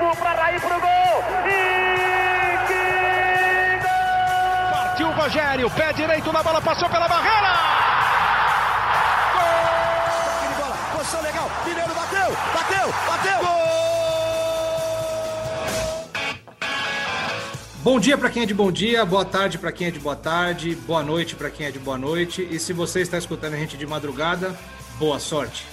Cafu para Raí pro gol. E que gol! Partiu o Rogério, pé direito na bola, passou pela barreira. Gol! bola, posição legal. Mineiro bateu, bateu, bateu. Gol! Bom dia para quem é de bom dia, boa tarde para quem é de boa tarde, boa noite para quem é de boa noite. E se você está escutando a gente de madrugada, boa sorte.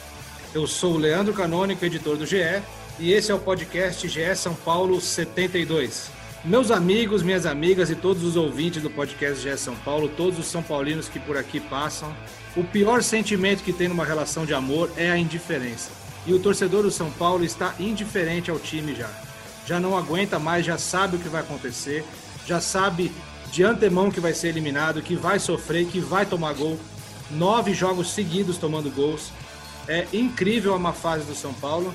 Eu sou o Leandro Canônico, editor do GE, e esse é o podcast GE São Paulo 72. Meus amigos, minhas amigas e todos os ouvintes do podcast GE São Paulo, todos os são paulinos que por aqui passam, o pior sentimento que tem numa relação de amor é a indiferença. E o torcedor do São Paulo está indiferente ao time já. Já não aguenta mais, já sabe o que vai acontecer, já sabe de antemão que vai ser eliminado, que vai sofrer, que vai tomar gol. Nove jogos seguidos tomando gols. É incrível a má fase do São Paulo.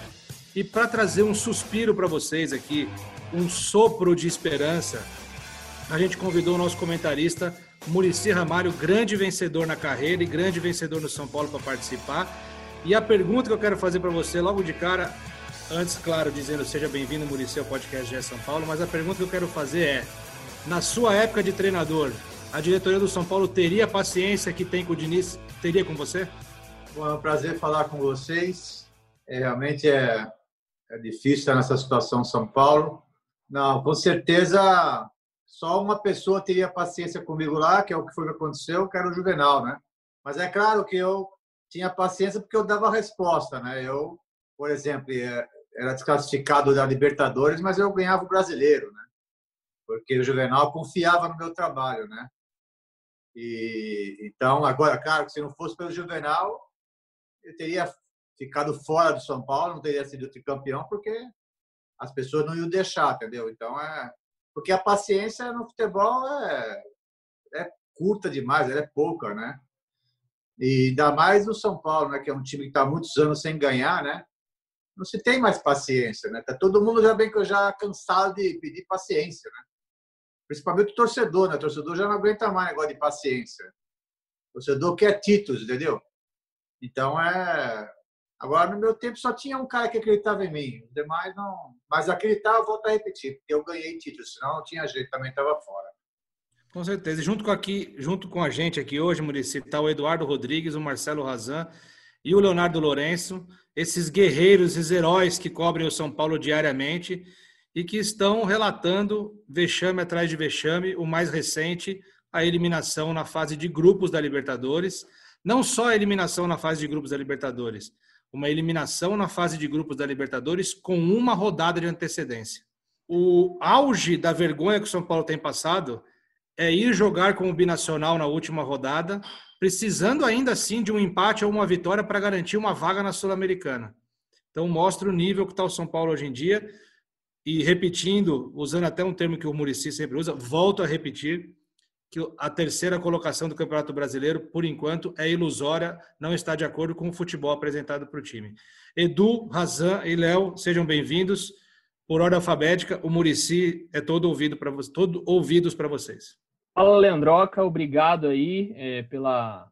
E para trazer um suspiro para vocês aqui, um sopro de esperança, a gente convidou o nosso comentarista Murici Ramalho, grande vencedor na carreira e grande vencedor no São Paulo para participar. E a pergunta que eu quero fazer para você logo de cara, antes, claro, dizendo seja bem-vindo, Murici, ao podcast GE São Paulo, mas a pergunta que eu quero fazer é: na sua época de treinador, a diretoria do São Paulo teria a paciência que tem com o Diniz? Teria com você? Bom, é um prazer falar com vocês. É, realmente é, é difícil estar nessa situação São Paulo. Não, com certeza só uma pessoa teria paciência comigo lá, que é o que foi que aconteceu, que era o Juvenal, né? Mas é claro que eu tinha paciência porque eu dava resposta, né? Eu, por exemplo, é, era desclassificado da Libertadores, mas eu ganhava o brasileiro, né? Porque o Juvenal confiava no meu trabalho, né? E então, agora, claro, se não fosse pelo Juvenal, eu teria ficado fora do São Paulo, não teria sido tricampeão, porque as pessoas não iam deixar, entendeu? Então é porque a paciência no futebol é, é curta demais, ela é pouca, né? E ainda mais no São Paulo, né? Que é um time que está muitos anos sem ganhar, né? Não se tem mais paciência, né? Tá todo mundo já bem que eu já cansado de pedir paciência, né? Principalmente o torcedor, né? O torcedor já não aguenta mais negócio de paciência. O torcedor quer títulos, entendeu? Então é. Agora, no meu tempo, só tinha um cara que acreditava em mim. Os demais não. Mas acreditar, eu volto a repetir, porque eu ganhei título, senão não tinha jeito, também estava fora. Com certeza. E junto com, aqui, junto com a gente aqui hoje, Murici, está o Eduardo Rodrigues, o Marcelo Razan e o Leonardo Lourenço, esses guerreiros, esses heróis que cobrem o São Paulo diariamente e que estão relatando vexame atrás de vexame, o mais recente, a eliminação na fase de grupos da Libertadores não só a eliminação na fase de grupos da Libertadores, uma eliminação na fase de grupos da Libertadores com uma rodada de antecedência. O auge da vergonha que o São Paulo tem passado é ir jogar com o binacional na última rodada, precisando ainda assim de um empate ou uma vitória para garantir uma vaga na Sul-Americana. Então mostra o nível que está o São Paulo hoje em dia. E repetindo, usando até um termo que o Murici sempre usa, volto a repetir, que a terceira colocação do Campeonato Brasileiro, por enquanto, é ilusória, não está de acordo com o futebol apresentado para o time. Edu, Razan e Léo, sejam bem-vindos. Por ordem alfabética, o Murici é todo ouvido para todo ouvidos para vocês. Fala, Leandroca, obrigado aí é, pela,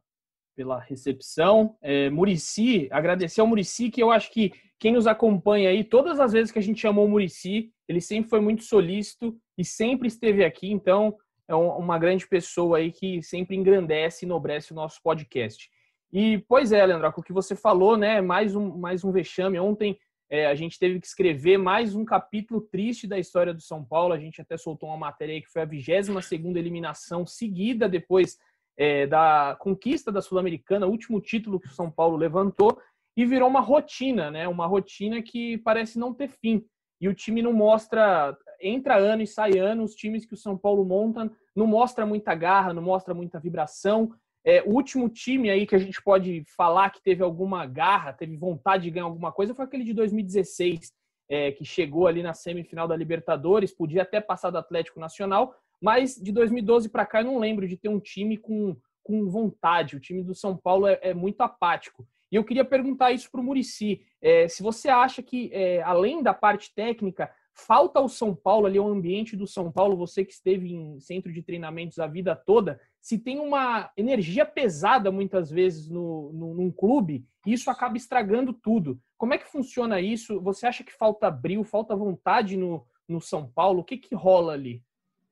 pela recepção. É, Murici, agradecer ao Murici, que eu acho que quem nos acompanha aí, todas as vezes que a gente chamou o Murici, ele sempre foi muito solícito e sempre esteve aqui, então é uma grande pessoa aí que sempre engrandece e enobrece o nosso podcast. E, pois é, Leandro, o que você falou, né? Mais um, mais um vexame. Ontem é, a gente teve que escrever mais um capítulo triste da história do São Paulo. A gente até soltou uma matéria aí que foi a 22 eliminação seguida depois é, da conquista da Sul-Americana, último título que o São Paulo levantou, e virou uma rotina, né? Uma rotina que parece não ter fim. E o time não mostra, entra ano e sai ano, os times que o São Paulo monta não mostra muita garra, não mostra muita vibração. É, o último time aí que a gente pode falar que teve alguma garra, teve vontade de ganhar alguma coisa, foi aquele de 2016, é, que chegou ali na semifinal da Libertadores, podia até passar do Atlético Nacional, mas de 2012 para cá eu não lembro de ter um time com, com vontade. O time do São Paulo é, é muito apático. E eu queria perguntar isso para o Murici. É, se você acha que, é, além da parte técnica, Falta ao São Paulo ali, o ambiente do São Paulo, você que esteve em centro de treinamentos a vida toda, se tem uma energia pesada muitas vezes no, no, num clube, isso acaba estragando tudo. Como é que funciona isso? Você acha que falta brilho, falta vontade no, no São Paulo? O que, que rola ali?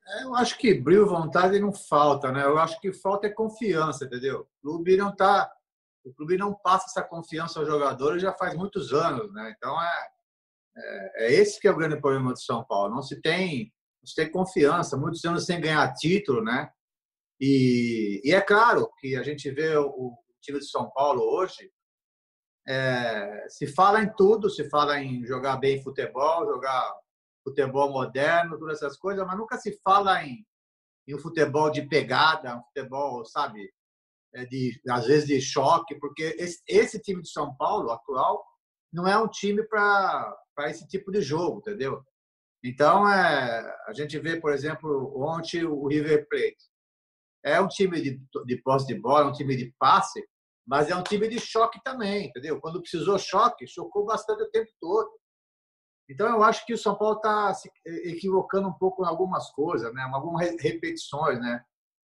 É, eu acho que brilho, vontade não falta, né? Eu acho que falta é confiança, entendeu? O clube não tá, o clube não passa essa confiança aos jogadores já faz muitos anos, né? Então é, é, é esse que é o grande problema do São Paulo. Não se tem, não se tem confiança, muitos anos sem ganhar título, né? E, e é claro que a gente vê o, o time de São Paulo hoje, é, se fala em tudo, se fala em jogar bem futebol, jogar futebol moderno, todas essas coisas, mas nunca se fala em, em um futebol de pegada, um futebol, sabe, é, de, às vezes de choque, porque esse, esse time de São Paulo atual não é um time para esse tipo de jogo, entendeu? Então, é, a gente vê, por exemplo, ontem o River Plate. É um time de, de posse de bola, é um time de passe, mas é um time de choque também, entendeu? Quando precisou choque, chocou bastante o tempo todo. Então, eu acho que o São Paulo está se equivocando um pouco em algumas coisas, né? algumas repetições. Né?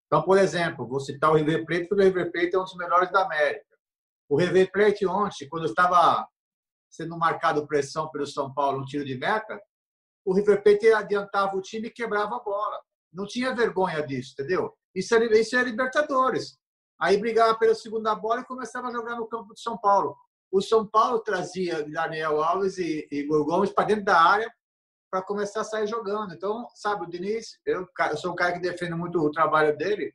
Então, por exemplo, vou citar o River Plate, porque o River Plate é um dos melhores da América. O River Plate ontem, quando estava sendo marcado pressão pelo São Paulo no tiro de meta, o River Plate adiantava o time e quebrava a bola. Não tinha vergonha disso, entendeu? Isso é, isso é Libertadores. Aí brigava pela segunda bola e começava a jogar no campo de São Paulo o São Paulo trazia Daniel Alves e Igor Gomes para dentro da área para começar a sair jogando. Então, sabe, o Diniz, eu, eu, sou um cara que defende muito o trabalho dele,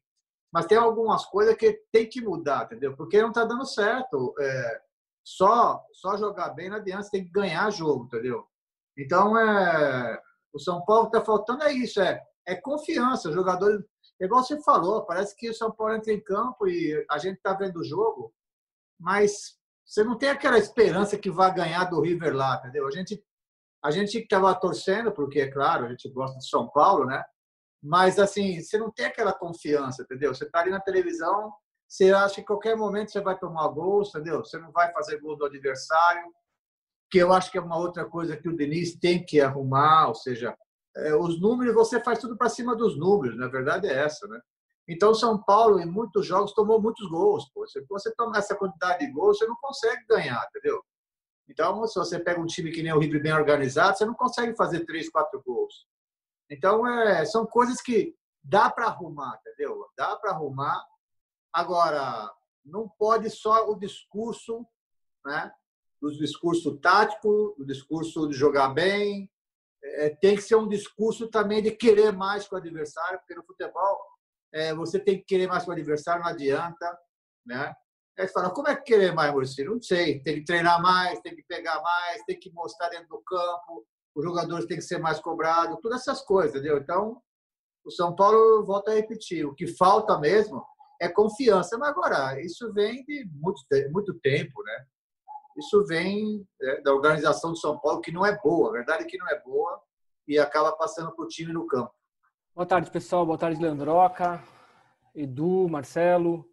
mas tem algumas coisas que tem que mudar, entendeu? Porque não está dando certo. É, só, só jogar bem não adianta, você tem que ganhar jogo, entendeu? Então, é, o São Paulo está faltando é isso, é, é confiança. Os jogadores, igual você falou, parece que o São Paulo entra em campo e a gente está vendo o jogo, mas você não tem aquela esperança que vai ganhar do River lá, entendeu? A gente a gente estava torcendo, porque é claro, a gente gosta de São Paulo, né? Mas assim, você não tem aquela confiança, entendeu? Você está ali na televisão, você acha que em qualquer momento você vai tomar gol, entendeu? Você não vai fazer gol do adversário, que eu acho que é uma outra coisa que o Denis tem que arrumar, ou seja, é, os números, você faz tudo para cima dos números, na verdade é essa, né? Então, São Paulo, em muitos jogos, tomou muitos gols. Pô. Se você tomar essa quantidade de gols, você não consegue ganhar, entendeu? Então, se você pega um time que nem o River bem organizado, você não consegue fazer três, quatro gols. Então, é, são coisas que dá para arrumar, entendeu? Dá para arrumar. Agora, não pode só o discurso, né? O discurso tático, o discurso de jogar bem. É, tem que ser um discurso também de querer mais com o adversário, porque no futebol é, você tem que querer mais que o adversário, não adianta. Né? Aí você fala, como é que querer mais, Maurício? Não sei, tem que treinar mais, tem que pegar mais, tem que mostrar dentro do campo, os jogadores têm que ser mais cobrados, todas essas coisas, entendeu? Então, o São Paulo, volta a repetir, o que falta mesmo é confiança. Mas agora, isso vem de muito, muito tempo, né? Isso vem é, da organização do São Paulo, que não é boa, a verdade é que não é boa, e acaba passando para o time no campo. Boa tarde, pessoal. Boa tarde, Leandroca, Edu, Marcelo.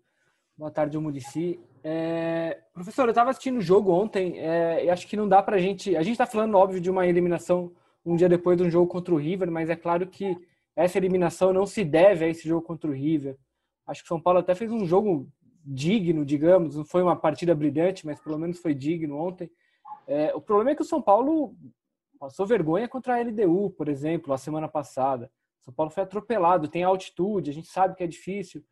Boa tarde, Murici. É... Professor, eu estava assistindo o jogo ontem é... e acho que não dá para a gente... A gente está falando, óbvio, de uma eliminação um dia depois de um jogo contra o River, mas é claro que essa eliminação não se deve a esse jogo contra o River. Acho que o São Paulo até fez um jogo digno, digamos. Não foi uma partida brilhante, mas pelo menos foi digno ontem. É... O problema é que o São Paulo passou vergonha contra a LDU, por exemplo, a semana passada. São Paulo foi atropelado, tem altitude, a gente sabe que é difícil,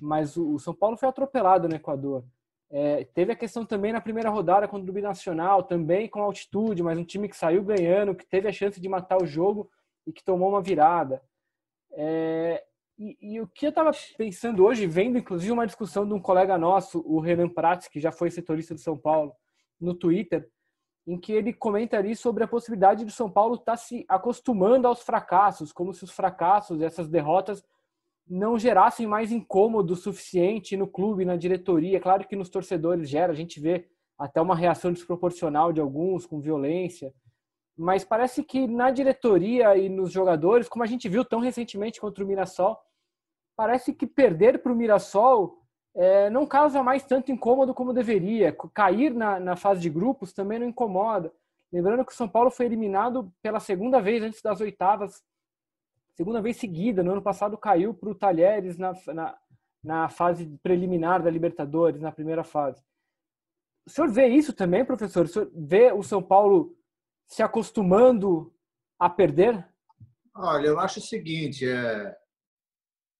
mas o São Paulo foi atropelado no Equador. É, teve a questão também na primeira rodada contra o Binacional, também com altitude, mas um time que saiu ganhando, que teve a chance de matar o jogo e que tomou uma virada. É, e, e, o que eu estava pensando hoje, vendo inclusive uma discussão de um colega nosso, o Renan Prats, que já foi setorista de São Paulo, no Twitter, em que ele comenta ali sobre a possibilidade do São Paulo estar tá se acostumando aos fracassos, como se os fracassos, essas derrotas, não gerassem mais incômodo suficiente no clube, na diretoria. Claro que nos torcedores gera, a gente vê até uma reação desproporcional de alguns, com violência. Mas parece que na diretoria e nos jogadores, como a gente viu tão recentemente contra o Mirassol, parece que perder para o Mirassol é, não causa mais tanto incômodo como deveria. Cair na, na fase de grupos também não incomoda. Lembrando que o São Paulo foi eliminado pela segunda vez antes das oitavas, segunda vez seguida. No ano passado caiu para o Talheres na, na, na fase preliminar da Libertadores, na primeira fase. O senhor vê isso também, professor? O senhor vê o São Paulo se acostumando a perder? Olha, eu acho o seguinte, é,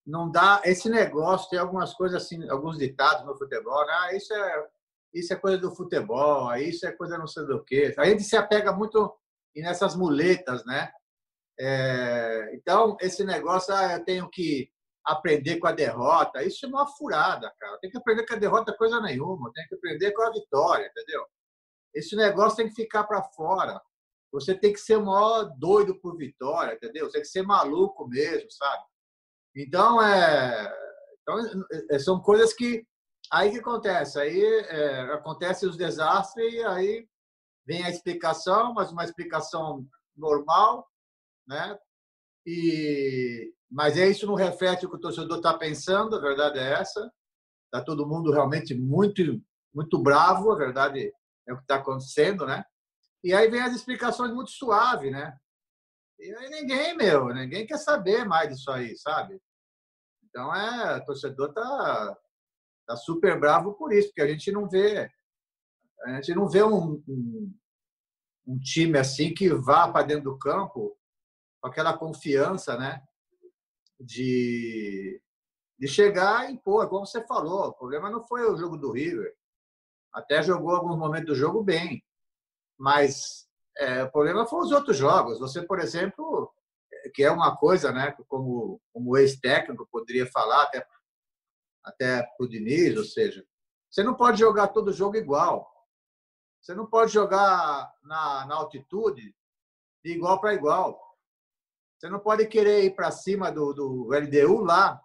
não dá esse negócio tem algumas coisas assim, alguns ditados no futebol, né? Ah, isso é isso é coisa do futebol, isso é coisa não sei do que. A gente se apega muito nessas muletas, né? É, então esse negócio, ah, eu tenho que aprender com a derrota, isso é uma furada, cara. Tem que aprender com a derrota coisa nenhuma, tem que aprender com a vitória, entendeu? Esse negócio tem que ficar para fora. Você tem que ser o maior doido por vitória, entendeu? Você tem que ser maluco mesmo, sabe? Então, é, então é, são coisas que. Aí que acontece? Aí é, acontece os desastres e aí vem a explicação, mas uma explicação normal, né? E, mas é isso não reflete o que o torcedor está pensando, a verdade é essa. Está todo mundo realmente muito, muito bravo, a verdade é o que está acontecendo, né? E aí vem as explicações muito suave, né? E aí ninguém, meu, ninguém quer saber mais disso aí, sabe? Então é, o torcedor tá, tá super bravo por isso, porque a gente não vê, a gente não vê um, um, um time assim que vá para dentro do campo com aquela confiança, né? De, de chegar e impor, como você falou, o problema não foi o jogo do River. Até jogou alguns momentos do jogo bem. Mas é, o problema foram os outros jogos. Você, por exemplo, que é uma coisa, né, como, como ex-técnico poderia falar até, até para o Diniz, ou seja, você não pode jogar todo jogo igual. Você não pode jogar na, na altitude de igual para igual. Você não pode querer ir para cima do, do LDU lá.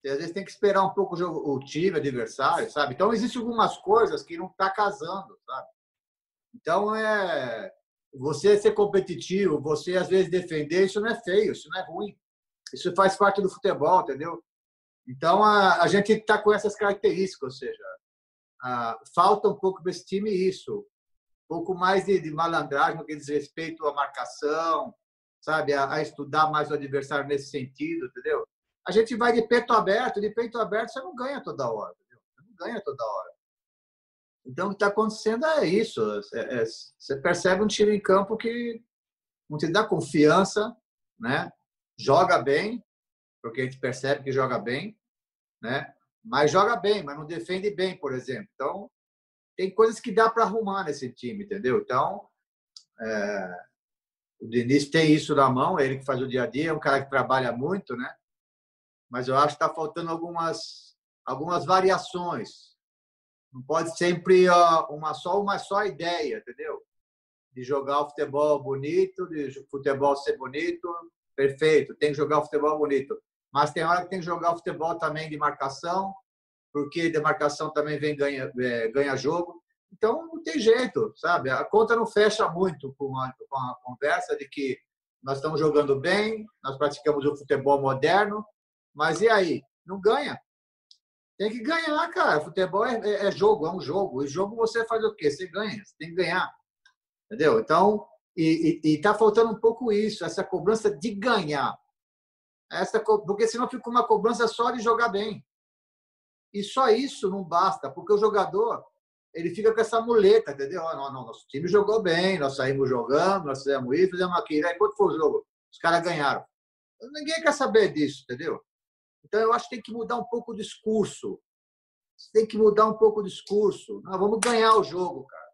Você, às vezes tem que esperar um pouco o, jogo, o time adversário, sabe? Então, existem algumas coisas que não está casando, sabe? Então, é você ser competitivo, você às vezes defender, isso não é feio, isso não é ruim. Isso faz parte do futebol, entendeu? Então, a, a gente está com essas características, ou seja, a, falta um pouco para esse time isso. Um pouco mais de, de malandragem no que diz respeito à marcação, sabe? A, a, estudar mais o adversário nesse sentido, entendeu? A gente vai de peito aberto, de peito aberto você não ganha toda hora, entendeu? Você não ganha toda hora. Então, o que está acontecendo é isso. É, é, você percebe um time em campo que não te dá confiança, né? joga bem, porque a gente percebe que joga bem, né? mas joga bem, mas não defende bem, por exemplo. Então, tem coisas que dá para arrumar nesse time, entendeu? Então, é, o Diniz tem isso na mão, é ele que faz o dia a dia, é um cara que trabalha muito, né? Mas eu acho que está faltando algumas, algumas variações não pode sempre uma só uma só ideia, entendeu? De jogar o futebol bonito, de futebol ser bonito, perfeito. Tem que jogar o futebol bonito, mas tem hora que tem que jogar o futebol também de marcação, porque de marcação também vem ganha é, ganha jogo. Então não tem jeito, sabe? A conta não fecha muito com a, com a conversa de que nós estamos jogando bem, nós praticamos o futebol moderno, mas e aí? Não ganha. Tem que ganhar, cara. Futebol é, é, é, jogo, é um jogo. E jogo você faz o quê? Você ganha, você tem que ganhar. Entendeu? Então, e, está faltando um pouco isso, essa cobrança de ganhar. Essa, porque senão fica uma cobrança só de jogar bem. E só isso não basta, porque o jogador ele fica com essa muleta, entendeu? Ah, não, não, nosso time jogou bem, nós saímos jogando, nós fizemos isso, fizemos aquilo. Aí quando foi o jogo? Os caras ganharam. Ninguém quer saber disso, entendeu? Então, eu acho que tem que mudar um pouco o discurso. Tem que mudar um pouco o discurso. Nós vamos ganhar o jogo, cara.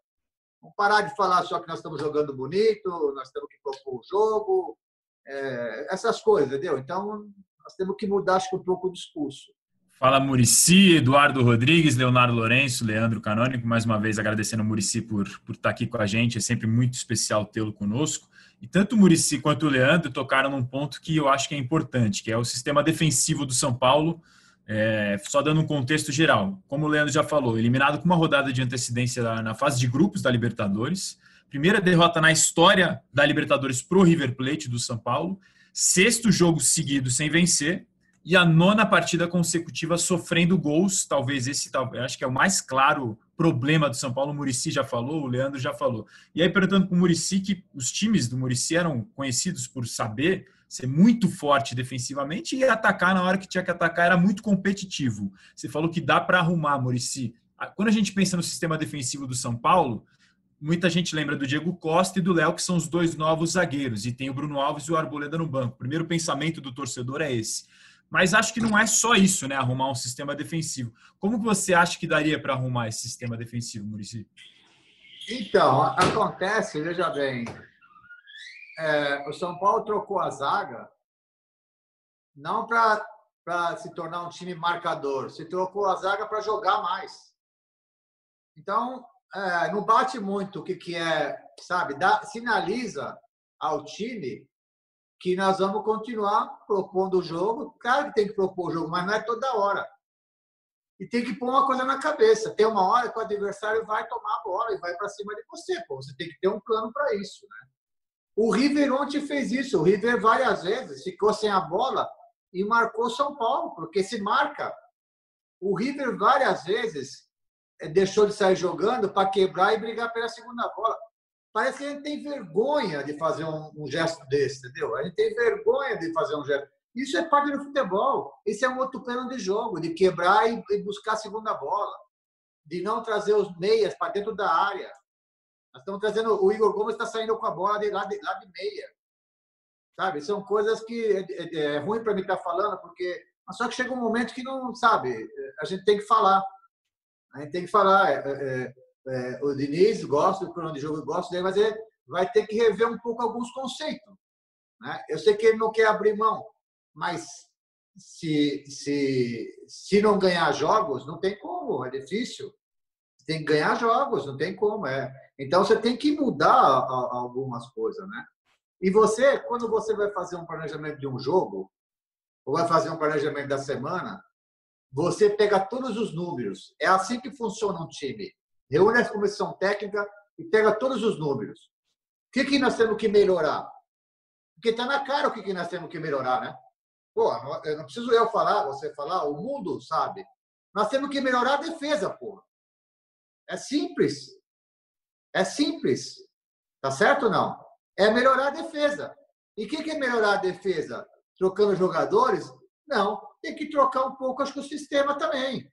Vamos parar de falar só que nós estamos jogando bonito, nós temos que propor o jogo, é, essas coisas, entendeu? Então, nós temos que mudar, acho que, um pouco o discurso. Fala Murici, Eduardo Rodrigues, Leonardo Lourenço, Leandro Canônico, mais uma vez agradecendo ao Murici por, por estar aqui com a gente, é sempre muito especial tê-lo conosco. E tanto o Murici quanto o Leandro tocaram num ponto que eu acho que é importante, que é o sistema defensivo do São Paulo, é, só dando um contexto geral. Como o Leandro já falou, eliminado com uma rodada de antecedência na fase de grupos da Libertadores, primeira derrota na história da Libertadores pro River Plate do São Paulo, sexto jogo seguido sem vencer, e a nona partida consecutiva sofrendo gols. Talvez esse, acho que é o mais claro problema do São Paulo. O Murici já falou, o Leandro já falou. E aí, perguntando para o Murici, que os times do Murici eram conhecidos por saber ser muito forte defensivamente e atacar na hora que tinha que atacar, era muito competitivo. Você falou que dá para arrumar, Murici. Quando a gente pensa no sistema defensivo do São Paulo, muita gente lembra do Diego Costa e do Léo, que são os dois novos zagueiros, e tem o Bruno Alves e o Arboleda no banco. O primeiro pensamento do torcedor é esse. Mas acho que não é só isso, né? Arrumar um sistema defensivo. Como que você acha que daria para arrumar esse sistema defensivo, Murici? Então, acontece, veja bem, é, o São Paulo trocou a zaga não para se tornar um time marcador, se trocou a zaga para jogar mais. Então, é, não bate muito o que, que é, sabe? Dá, sinaliza ao time que nós vamos continuar propondo o jogo. Claro que tem que propor o jogo, mas não é toda hora. E tem que pôr uma coisa na cabeça. Tem uma hora que o adversário vai tomar a bola e vai para cima de você. Pô. Você tem que ter um plano para isso. Né? O River ontem fez isso. O River várias vezes ficou sem a bola e marcou São Paulo, porque se marca. O River várias vezes eh, deixou de sair jogando para quebrar e brigar pela segunda bola. Parece que a gente tem vergonha de fazer um, um, gesto desse, entendeu? A gente tem vergonha de fazer um gesto. Isso é parte do futebol. Esse é um outro plano de jogo, de quebrar e, e buscar a segunda bola, de não trazer os meias para dentro da área. Nós estamos trazendo. O Igor Gomes está saindo com a bola de lá de, lá de meia. Sabe? São coisas que é, é, é ruim para mim estar tá falando, porque. Mas só que chega um momento que não, sabe? A gente tem que falar. A gente tem que falar. É, é, o Diniz gosta do plano de jogo, gosta dele, mas ele vai ter que rever um pouco alguns conceitos. Né? Eu sei que ele não quer abrir mão, mas se, se, se não ganhar jogos, não tem como, é difícil. Tem que ganhar jogos, não tem como. É. Então você tem que mudar algumas coisas, né? E você, quando você vai fazer um planejamento de um jogo, ou vai fazer um planejamento da semana, você pega todos os números. É assim que funciona um time reúne a comissão técnica e pega todos os números. O que, que nós temos que melhorar? Porque está na cara o que, que nós temos que melhorar, né? Pô, não, não preciso eu falar, você falar, o mundo sabe. Nós temos que melhorar a defesa, pô. É simples. É simples. Tá certo ou não? É melhorar a defesa. E o que, que é melhorar a defesa? Trocando jogadores? Não. Tem que trocar um pouco, acho que o sistema também.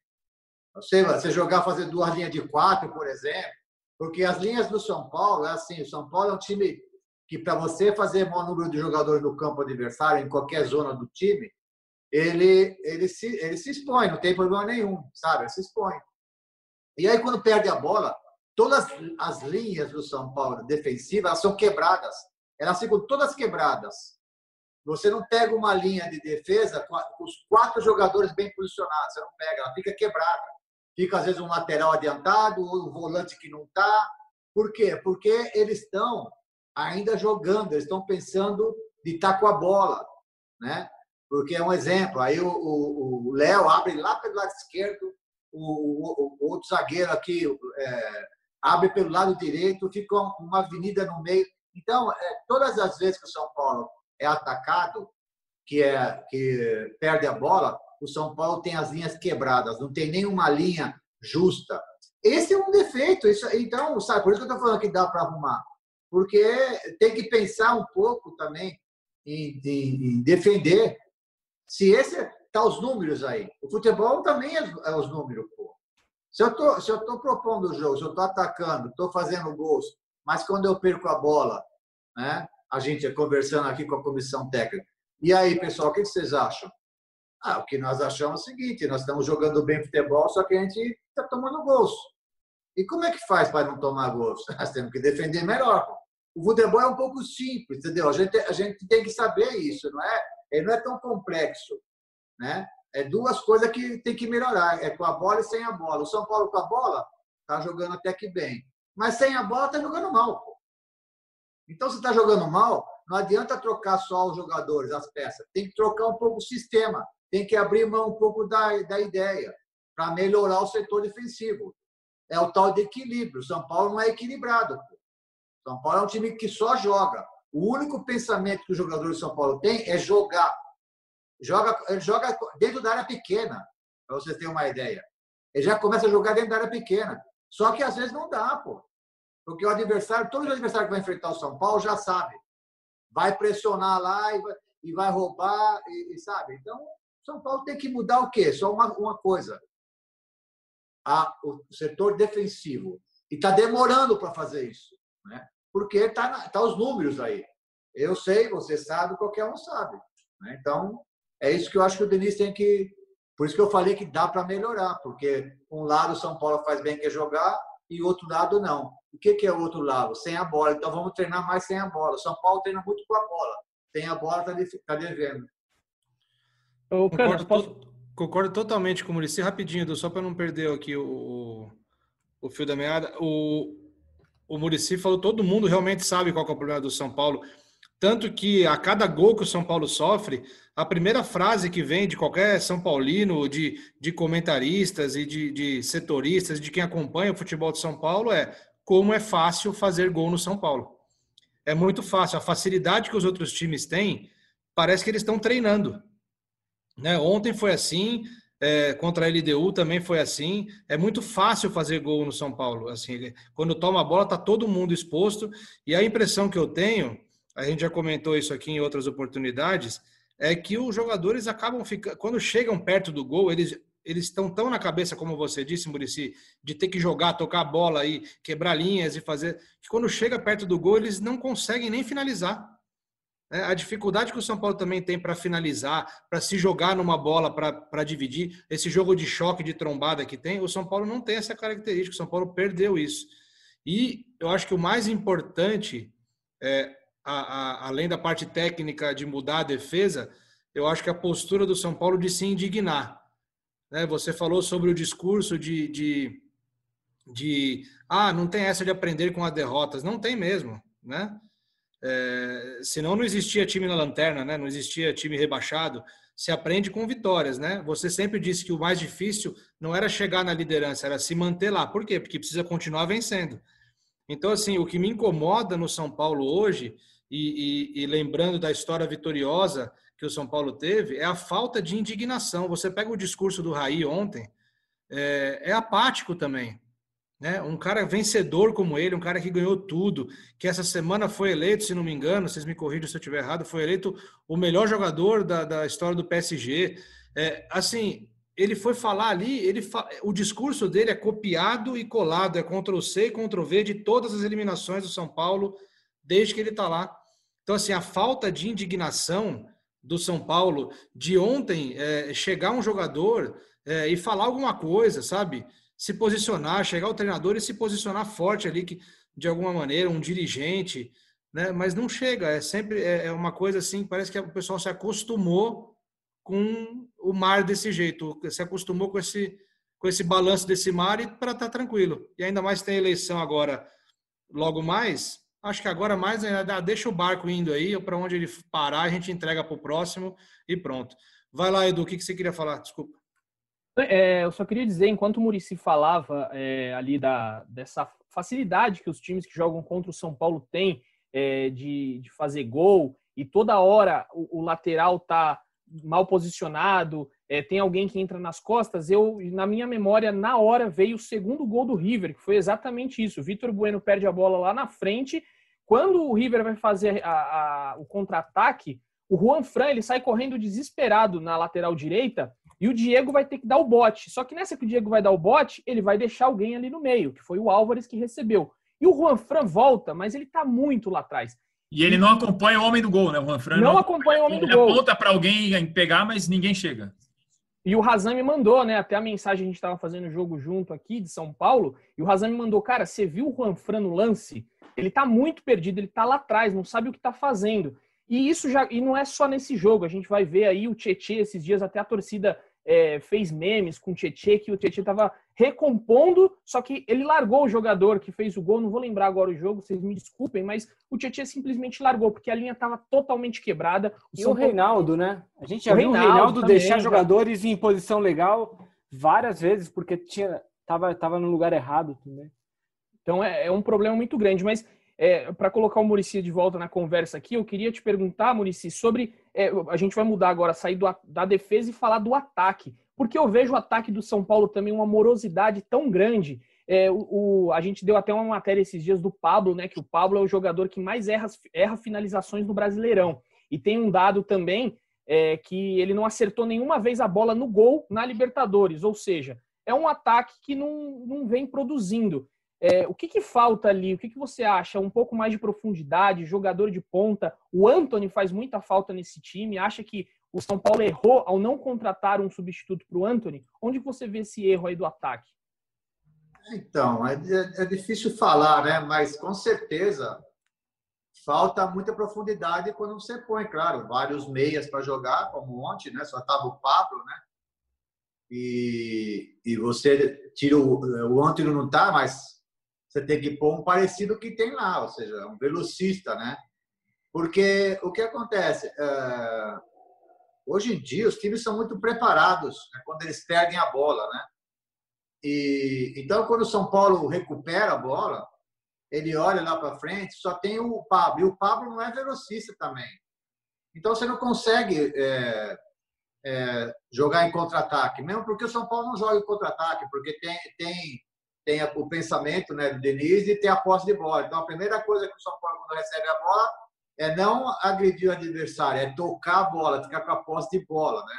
Não você jogar, fazer duas linhas de quatro, por exemplo, porque as linhas do São Paulo, é assim, o São Paulo é um time que para você fazer maior número de jogadores no campo adversário, em qualquer zona do time, ele, ele, se, ele se expõe, não tem problema nenhum, sabe? Ele se expõe. E aí, quando perde a bola, todas as linhas do São Paulo defensivas são quebradas. Elas ficam todas quebradas. Você não pega uma linha de defesa com os quatro jogadores bem posicionados, você não pega, ela fica quebrada fica às vezes um lateral adiantado, ou um volante que não está. Por quê? Porque eles estão ainda jogando, eles estão pensando de estar tá com a bola, né? Porque é um exemplo. Aí o Léo abre lá pelo lado esquerdo, o, o, o outro zagueiro aqui é, abre pelo lado direito, fica uma avenida no meio. Então, é, todas as vezes que o São Paulo é atacado, que é que perde a bola, o São Paulo tem as linhas quebradas, não tem nenhuma linha justa. Esse é um defeito. Isso, então, sabe, por isso que eu estou falando que dá para arrumar. Porque tem que pensar um pouco também em, em, em defender. Se esse tá os números aí. O futebol também é, é os números, pô. Se eu tô, se eu tô propondo o jogo, se eu estou atacando, estou fazendo gols, mas quando eu perco a bola, né? A gente conversando aqui com a comissão técnica. E aí, pessoal, o que vocês acham? Ah, o que nós achamos é o seguinte: nós estamos jogando bem futebol, só que a gente está tomando gols. E como é que faz para não tomar gols? Nós temos que defender melhor. O futebol é um pouco simples, entendeu? A gente, a gente tem que saber isso, não é? Ele não é tão complexo, né? É duas coisas que tem que melhorar: é com a bola e sem a bola. O São Paulo com a bola está jogando até que bem, mas sem a bola está jogando mal. Pô. Então, se está jogando mal, não adianta trocar só os jogadores, as peças. Tem que trocar um pouco o sistema tem que abrir mão um pouco da, da ideia para melhorar o setor defensivo. É o tal de equilíbrio. São Paulo não é equilibrado. São Paulo é um time que só joga. O único pensamento que o jogador de São Paulo tem é jogar. joga, ele joga dentro da área pequena, para vocês terem uma ideia. Ele já começa a jogar dentro da área pequena. Só que às vezes não dá, pô. Porque o adversário, todos os adversários que vai enfrentar o São Paulo já sabe. Vai pressionar lá e vai, e vai roubar, e, e, sabe? Então, São Paulo tem que mudar o quê? Só uma, uma coisa. A, o setor defensivo. E está demorando para fazer isso. Né? Porque está tá os números aí. Eu sei, você sabe, qualquer um sabe. Né? Então, é isso que eu acho que o Denis tem que. Por isso que eu falei que dá para melhorar, porque um lado o São Paulo faz bem que jogar e outro lado não. O que, que é o outro lado? Sem a bola. Então vamos treinar mais sem a bola. O São Paulo treina muito com a bola. Tem a bola, está tá devendo. Eu, concordo, posso... concordo, totalmente com o Murici. Rapidinho, só para não perder aqui o, o fio da meada. O, o Murici falou: todo mundo realmente sabe qual é o problema do São Paulo. Tanto que a cada gol que o São Paulo sofre, a primeira frase que vem de qualquer São Paulino, de, de comentaristas e de, de setoristas, de quem acompanha o futebol de São Paulo, é como é fácil fazer gol no São Paulo. É muito fácil. A facilidade que os outros times têm, parece que eles estão treinando. Né? Ontem foi assim, é, contra a LDU também foi assim. É muito fácil fazer gol no São Paulo. Assim, quando toma a bola, está todo mundo exposto. E a impressão que eu tenho a gente já comentou isso aqui em outras oportunidades, é que os jogadores acabam ficando, quando chegam perto do gol, eles eles estão tão na cabeça, como você disse, Murici, de ter que jogar, tocar a bola aí, quebrar linhas e fazer, que quando chega perto do gol, eles não conseguem nem finalizar. É, a dificuldade que o São Paulo também tem para finalizar, para se jogar numa bola, para dividir, esse jogo de choque, de trombada que tem, o São Paulo não tem essa característica, o São Paulo perdeu isso. E eu acho que o mais importante é, a, a, além da parte técnica de mudar a defesa, eu acho que a postura do São Paulo de se indignar. Né? Você falou sobre o discurso de, de, de ah, não tem essa de aprender com as derrotas. Não tem mesmo, né? É, senão não existia time na lanterna, né? Não existia time rebaixado. Se aprende com vitórias, né? Você sempre disse que o mais difícil não era chegar na liderança, era se manter lá. Por quê? Porque precisa continuar vencendo. Então, assim, o que me incomoda no São Paulo hoje e, e, e, lembrando da história vitoriosa que o São Paulo teve, é a falta de indignação. Você pega o discurso do Raí ontem, é, é apático também. Né? Um cara vencedor como ele, um cara que ganhou tudo, que essa semana foi eleito, se não me engano, vocês me corrijam se eu estiver errado, foi eleito o melhor jogador da, da história do PSG. É, assim, ele foi falar ali, ele fa... o discurso dele é copiado e colado, é Ctrl C e Ctrl V de todas as eliminações do São Paulo desde que ele está lá. Então, assim, a falta de indignação do São Paulo de ontem é, chegar um jogador é, e falar alguma coisa, sabe? Se posicionar, chegar o treinador e se posicionar forte ali, que, de alguma maneira, um dirigente, né? Mas não chega, é sempre é, é uma coisa assim, parece que o pessoal se acostumou com o mar desse jeito, se acostumou com esse, com esse balanço desse mar e para estar tá tranquilo. E ainda mais tem eleição agora, logo mais, Acho que agora mais ainda deixa o barco indo aí, para onde ele parar, a gente entrega para o próximo e pronto. Vai lá, Edu, o que, que você queria falar? Desculpa. É, eu só queria dizer, enquanto o Murici falava é, ali da, dessa facilidade que os times que jogam contra o São Paulo têm é, de, de fazer gol, e toda hora o, o lateral tá mal posicionado, é, tem alguém que entra nas costas, eu, na minha memória, na hora veio o segundo gol do River, que foi exatamente isso. O Vitor Bueno perde a bola lá na frente. Quando o River vai fazer a, a, o contra-ataque, o Juan Fran ele sai correndo desesperado na lateral direita e o Diego vai ter que dar o bote. Só que nessa que o Diego vai dar o bote, ele vai deixar alguém ali no meio, que foi o Álvares que recebeu. E o Juan Fran volta, mas ele tá muito lá atrás. E ele não acompanha o homem do gol, né? O Juan Fran não, não acompanha o homem do gol. Ele aponta para alguém pegar, mas ninguém chega. E o Razan me mandou, né? Até a mensagem a gente estava fazendo o jogo junto aqui de São Paulo. E o Razan me mandou, cara, você viu o Juan Fran no lance? Ele tá muito perdido, ele tá lá atrás, não sabe o que tá fazendo. E isso já. E não é só nesse jogo. A gente vai ver aí o Tietê esses dias, até a torcida é, fez memes com o Tietê, que o Tietê estava recompondo, só que ele largou o jogador que fez o gol, não vou lembrar agora o jogo, vocês me desculpem, mas o Tietê simplesmente largou, porque a linha estava totalmente quebrada. O e o Reinaldo, né? A gente já o viu Reinaldo o Reinaldo também, deixar jogadores em posição legal várias vezes, porque tinha tava, tava no lugar errado também. Então é, é um problema muito grande, mas é, para colocar o Murici de volta na conversa aqui, eu queria te perguntar, Murici, sobre. É, a gente vai mudar agora, sair do, da defesa e falar do ataque. Porque eu vejo o ataque do São Paulo também uma morosidade tão grande. É, o, o, a gente deu até uma matéria esses dias do Pablo, né? Que o Pablo é o jogador que mais erra, erra finalizações no Brasileirão. E tem um dado também é, que ele não acertou nenhuma vez a bola no gol na Libertadores. Ou seja, é um ataque que não, não vem produzindo. É, o que, que, falta ali? O que, que, você acha? Um pouco mais de profundidade, jogador de ponta. O Anthony faz muita falta nesse time. Acha que o São Paulo errou ao não contratar um substituto para o Anthony? Onde você vê esse erro aí do ataque? Então, é, é, é, difícil falar, né? Mas com certeza falta muita profundidade quando você põe, claro, vários meias para jogar, como ontem, né? Só estava o Pablo, né? E, e você tira o, o Antônio não tá, mas você tem que pôr um parecido que tem lá, ou seja, um velocista, né? Porque o que acontece? É, hoje em dia, os times são muito preparados né, quando eles perdem a bola, né? E, então, quando o São Paulo recupera a bola, ele olha lá para frente, só tem o Pablo. E o Pablo não é velocista também. Então, você não consegue é, é, jogar em contra-ataque, mesmo porque o São Paulo não joga em contra-ataque, porque tem, tem, tem o pensamento né, do Denise e tem a posse de bola. Então, a primeira coisa que o São Paulo, quando recebe a bola, é não agredir o adversário, é tocar a bola, ficar com a posse de bola. Né?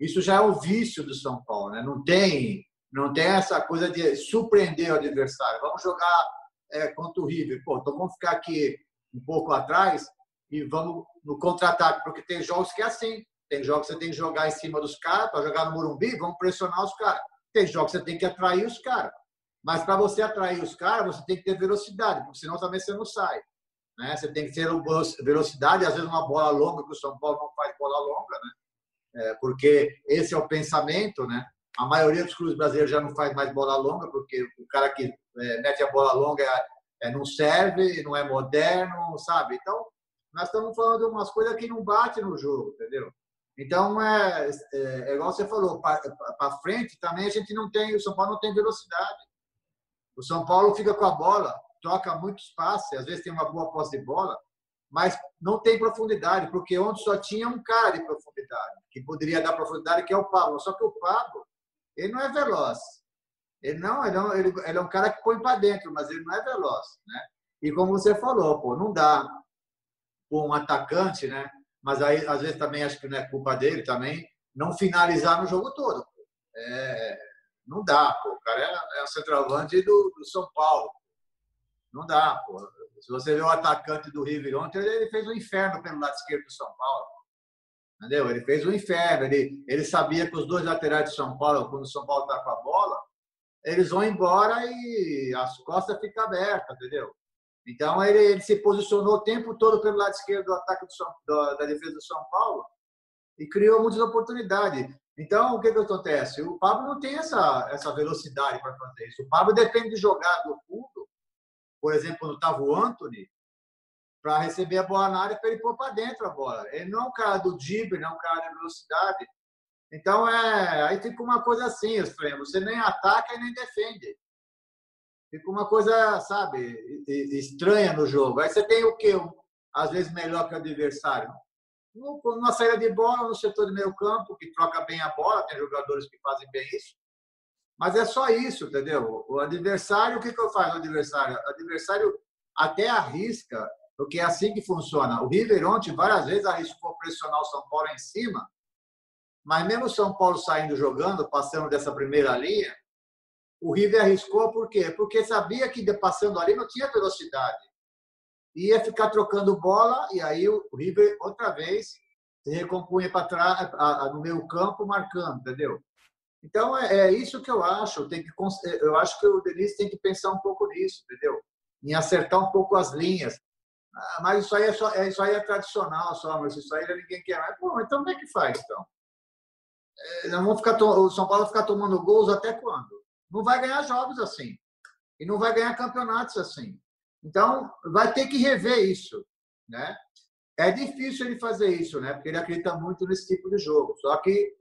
Isso já é o vício do São Paulo. Né? Não tem não tem essa coisa de surpreender o adversário. Vamos jogar é, contra o River. Pô, então vamos ficar aqui um pouco atrás e vamos no contra-ataque, porque tem jogos que é assim. Tem jogos que você tem que jogar em cima dos caras, para jogar no Morumbi, vamos pressionar os caras. Tem jogos que você tem que atrair os caras. Mas para você atrair os caras, você tem que ter velocidade, porque senão também você não sai. Né? Você tem que ter velocidade, às vezes uma bola longa, que o São Paulo não faz bola longa, né? É, porque esse é o pensamento, né? A maioria dos clubes brasileiros já não faz mais bola longa, porque o cara que é, mete a bola longa é, é, não serve, não é moderno, sabe? Então, nós estamos falando de umas coisas que não batem no jogo, entendeu? Então, é, é, é igual você falou, para frente também a gente não tem, o São Paulo não tem velocidade. O São Paulo fica com a bola, toca muitos passes, às vezes tem uma boa posse de bola, mas não tem profundidade, porque onde só tinha um cara de profundidade, que poderia dar profundidade, que é o Pablo. Só que o Pablo, ele não é veloz. Ele não, ele, não, ele, ele é um cara que põe para dentro, mas ele não é veloz, né? E como você falou, pô, não dá um atacante, né? Mas aí às vezes também acho que não é culpa dele também não finalizar no jogo todo. É, não dá, pô. O cara é, é o centroavante do, do São Paulo. Não dá, pô. Se você vê o atacante do River ontem, ele fez um inferno pelo lado esquerdo do São Paulo. Entendeu? Ele fez um inferno. Ele, ele sabia que os dois laterais de São Paulo, quando o São Paulo está com a bola, eles vão embora e as costas ficam abertas, entendeu? Então ele, ele se posicionou o tempo todo pelo lado esquerdo do ataque do São, do, da defesa do São Paulo e criou muitas oportunidades. Então, o que, que acontece? O Pablo não tem essa, essa velocidade para fazer isso. O Pablo depende de jogar do fundo. Por exemplo, quando estava o Anthony, para receber a bola na área para ele pôr para dentro a bola. Ele não é um cara do drible, não é um cara de velocidade. Então, é, aí fica uma coisa assim, estranho. Você nem ataca e nem defende. Fica uma coisa, sabe, estranha no jogo. Aí você tem o quê? Às vezes melhor que o adversário. Numa saída de bola, no setor de meio campo, que troca bem a bola, tem jogadores que fazem bem isso. Mas é só isso, entendeu? O adversário, o que, que eu faço no adversário? O adversário até arrisca porque é assim que funciona. O River ontem várias vezes arriscou pressionar o São Paulo em cima, mas mesmo o São Paulo saindo jogando, passando dessa primeira linha, o River arriscou por quê? Porque sabia que passando ali não tinha velocidade. Ia ficar trocando bola e aí o River outra vez se recompunha para trás no meio campo marcando, entendeu? Então é, é, isso que eu acho. Tem que eu acho que o Denis tem que pensar um pouco nisso, entendeu? Em acertar um pouco as linhas. Ah, mas isso aí é, só, é, isso aí é tradicional só, mas isso aí ninguém quer mais. Pô, então como é que faz, então? É, não vão ficar o São Paulo ficar tomando gols até quando? Não vai ganhar jogos assim. E não vai ganhar campeonatos assim. Então, vai ter que rever isso, né? É difícil ele fazer isso, né? Porque ele acredita muito nesse tipo de jogo. Só que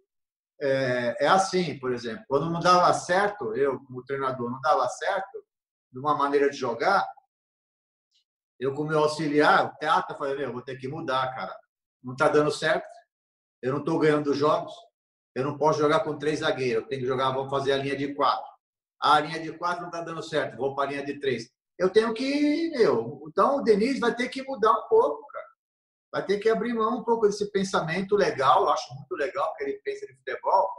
é, é assim, por exemplo, quando não dava certo, eu como treinador não dava certo de uma maneira de jogar, Eu, como meu auxiliar, o teatro, falei, meu, vou ter que mudar, cara. Não está dando certo. Eu não estou ganhando jogos. Eu não posso jogar com três zagueiros. Eu tenho que jogar, vou fazer a linha de quatro. A linha de quatro não está dando certo. Vou para a linha de três. Eu tenho que, meu. Então o Denis vai ter que mudar um pouco, cara. Vai ter que abrir mão um pouco desse pensamento legal. Eu acho muito legal que ele pensa de futebol.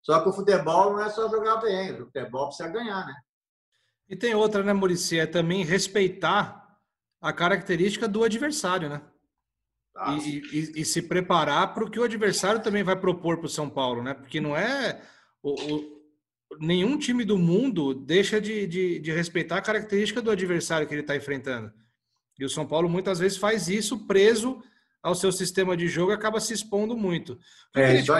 Só que o futebol não é só jogar bem. O futebol precisa ganhar, né? E tem outra, né, Murici? É também respeitar a característica do adversário, né? Ah, e, e, e, se preparar para o que o adversário também vai propor para o São Paulo, né? Porque não é. O, o, nenhum time do mundo deixa de, de, de, respeitar a característica do adversário que ele está enfrentando. E o São Paulo muitas vezes faz isso preso ao seu sistema de jogo e acaba se expondo muito. O que, é, te,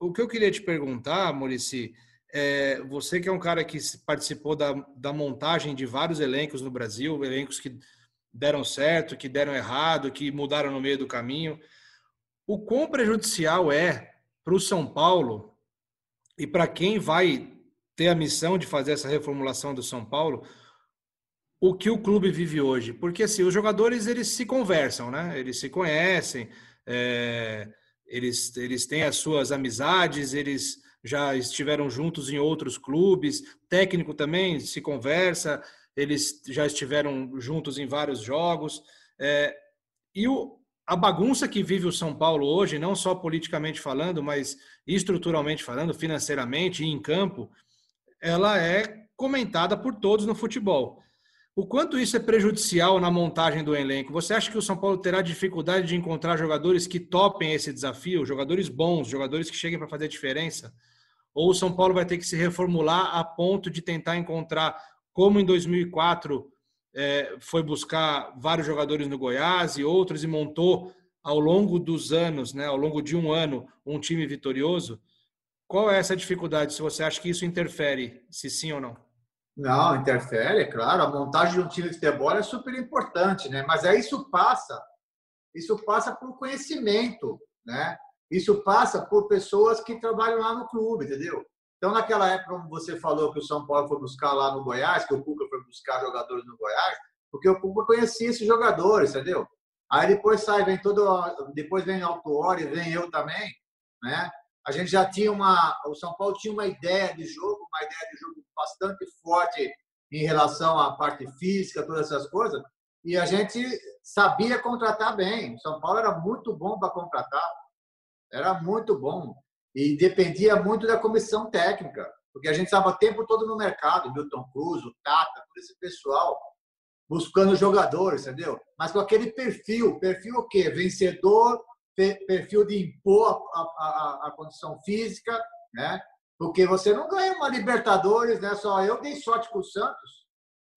o que eu queria te perguntar, Murici, é, você que é um cara que participou da, da montagem de vários elencos no Brasil, elencos que deram certo, que deram errado, que mudaram no meio do caminho. O quão prejudicial é para o São Paulo e para quem vai ter a missão de fazer essa reformulação do São Paulo, o que o clube vive hoje? Porque assim, os jogadores eles se conversam, né? Eles se conhecem, é, eles, eles têm as suas amizades, eles já estiveram juntos em outros clubes, técnico também se conversa, eles já estiveram juntos em vários jogos. É, e o, a bagunça que vive o São Paulo hoje, não só politicamente falando, mas estruturalmente falando, financeiramente e em campo, ela é comentada por todos no futebol. O quanto isso é prejudicial na montagem do elenco? Você acha que o São Paulo terá dificuldade de encontrar jogadores que topem esse desafio, jogadores bons, jogadores que cheguem para fazer diferença? Ou o São Paulo vai ter que se reformular a ponto de tentar encontrar como em 2004 é, foi buscar vários jogadores no Goiás e outros e montou ao longo dos anos, né, ao longo de um ano, um time vitorioso. Qual é essa dificuldade? Se você acha que isso interfere, se sim ou não? Não, interfere, é claro. A montagem de um time de futebol é super importante, né? Mas aí isso passa, isso passa por conhecimento, né? Isso passa por pessoas que trabalham lá no clube, entendeu? Então, naquela época, como você falou que o São Paulo foi buscar lá no Goiás, que o Cuca buscar jogadores no Goiás, porque o conhecia esses jogadores, entendeu? Aí depois sai, vem todo, depois vem Altuori, vem eu também, né? A gente já tinha uma, o São Paulo tinha uma ideia de jogo, uma ideia de jogo bastante forte em relação à parte física, todas essas coisas, e a gente sabia contratar bem. O São Paulo era muito bom para contratar, era muito bom. E dependia muito da comissão técnica, porque a gente estava o tempo todo no mercado, Milton Cruz, o Tata, todo esse pessoal, buscando jogadores, entendeu? Mas com aquele perfil, perfil o quê? Vencedor, perfil de impor a, a, a condição física, né? Porque você não ganha uma Libertadores, né? Só eu dei sorte com o Santos,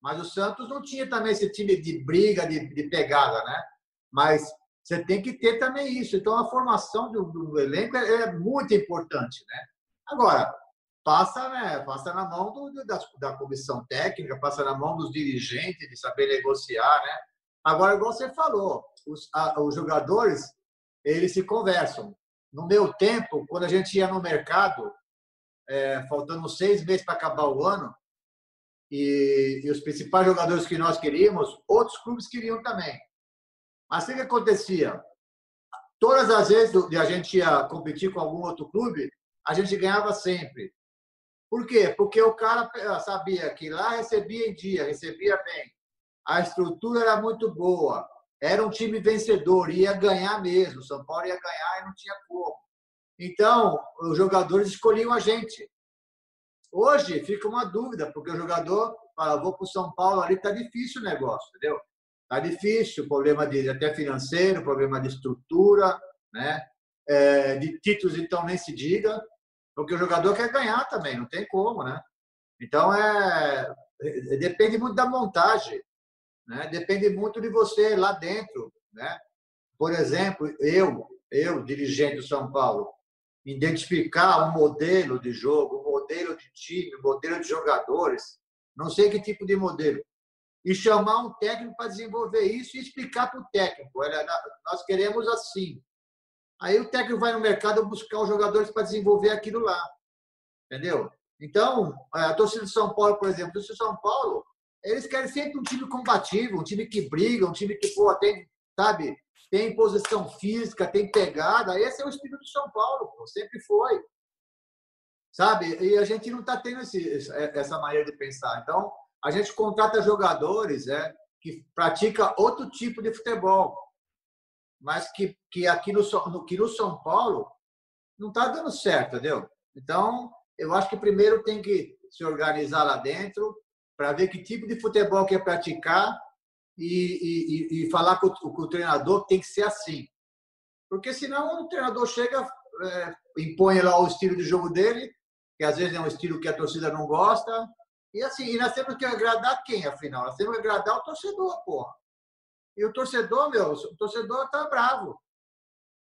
mas o Santos não tinha também esse time de briga, de, de pegada, né? Mas você tem que ter também isso. Então, a formação do, do elenco é, é, muito importante, né? Agora, passa, né, passa na mão do, da, da comissão técnica, passa na mão dos dirigentes de saber negociar, né? Agora, igual você falou, os, a, os jogadores, eles se conversam. No meu tempo, quando a gente ia no mercado, é, faltando seis meses para acabar o ano, e, e os principais jogadores que nós queríamos, outros clubes queriam também. Mas o que acontecia? Todas as vezes que a gente ia competir com algum outro clube, a gente ganhava sempre. Por quê? Porque o cara sabia que lá recebia em dia, recebia bem. A estrutura era muito boa. Era um time vencedor, ia ganhar mesmo. São Paulo ia ganhar e não tinha como. Então, os jogadores escolhiam a gente. Hoje fica uma dúvida, porque o jogador fala: vou para o São Paulo ali, está difícil o negócio, entendeu? Está difícil, problema de, até financeiro, problema de estrutura, né? É, de títulos, então, nem se diga, porque o jogador quer ganhar também, não tem como, né? Então, é, é, depende muito da montagem, né? depende muito de você lá dentro. Né? Por exemplo, eu, eu, dirigente do São Paulo, identificar um modelo de jogo, um modelo de time, um modelo de jogadores, não sei que tipo de modelo, e chamar um técnico para desenvolver isso e explicar para o técnico. Olha, nós queremos assim. Aí o técnico vai no mercado buscar os jogadores para desenvolver aquilo lá. Entendeu? Então, a torcida de São Paulo, por exemplo, a torcida de São Paulo, Eles querem sempre um time combativo, um time que briga, um time que pô, tem, sabe, tem posição física, tem pegada. Esse é o espírito do São Paulo, pô, sempre foi. Sabe? E a gente não está tendo esse, essa maneira de pensar. Então, a gente contrata jogadores é, que pratica outro tipo de futebol, mas que, que aqui no, no, que no São Paulo não está dando certo, entendeu? Então, eu acho que primeiro tem que se organizar lá dentro para ver que tipo de futebol quer praticar e, e, e falar com o, com o, treinador que tem que ser assim. Porque senão o treinador chega, é, impõe lá o estilo de jogo dele, que às vezes é um estilo que a torcida não gosta, e assim, e nós temos que agradar quem, afinal? Nós temos que agradar o torcedor, porra. E o torcedor, meu, o torcedor tá bravo.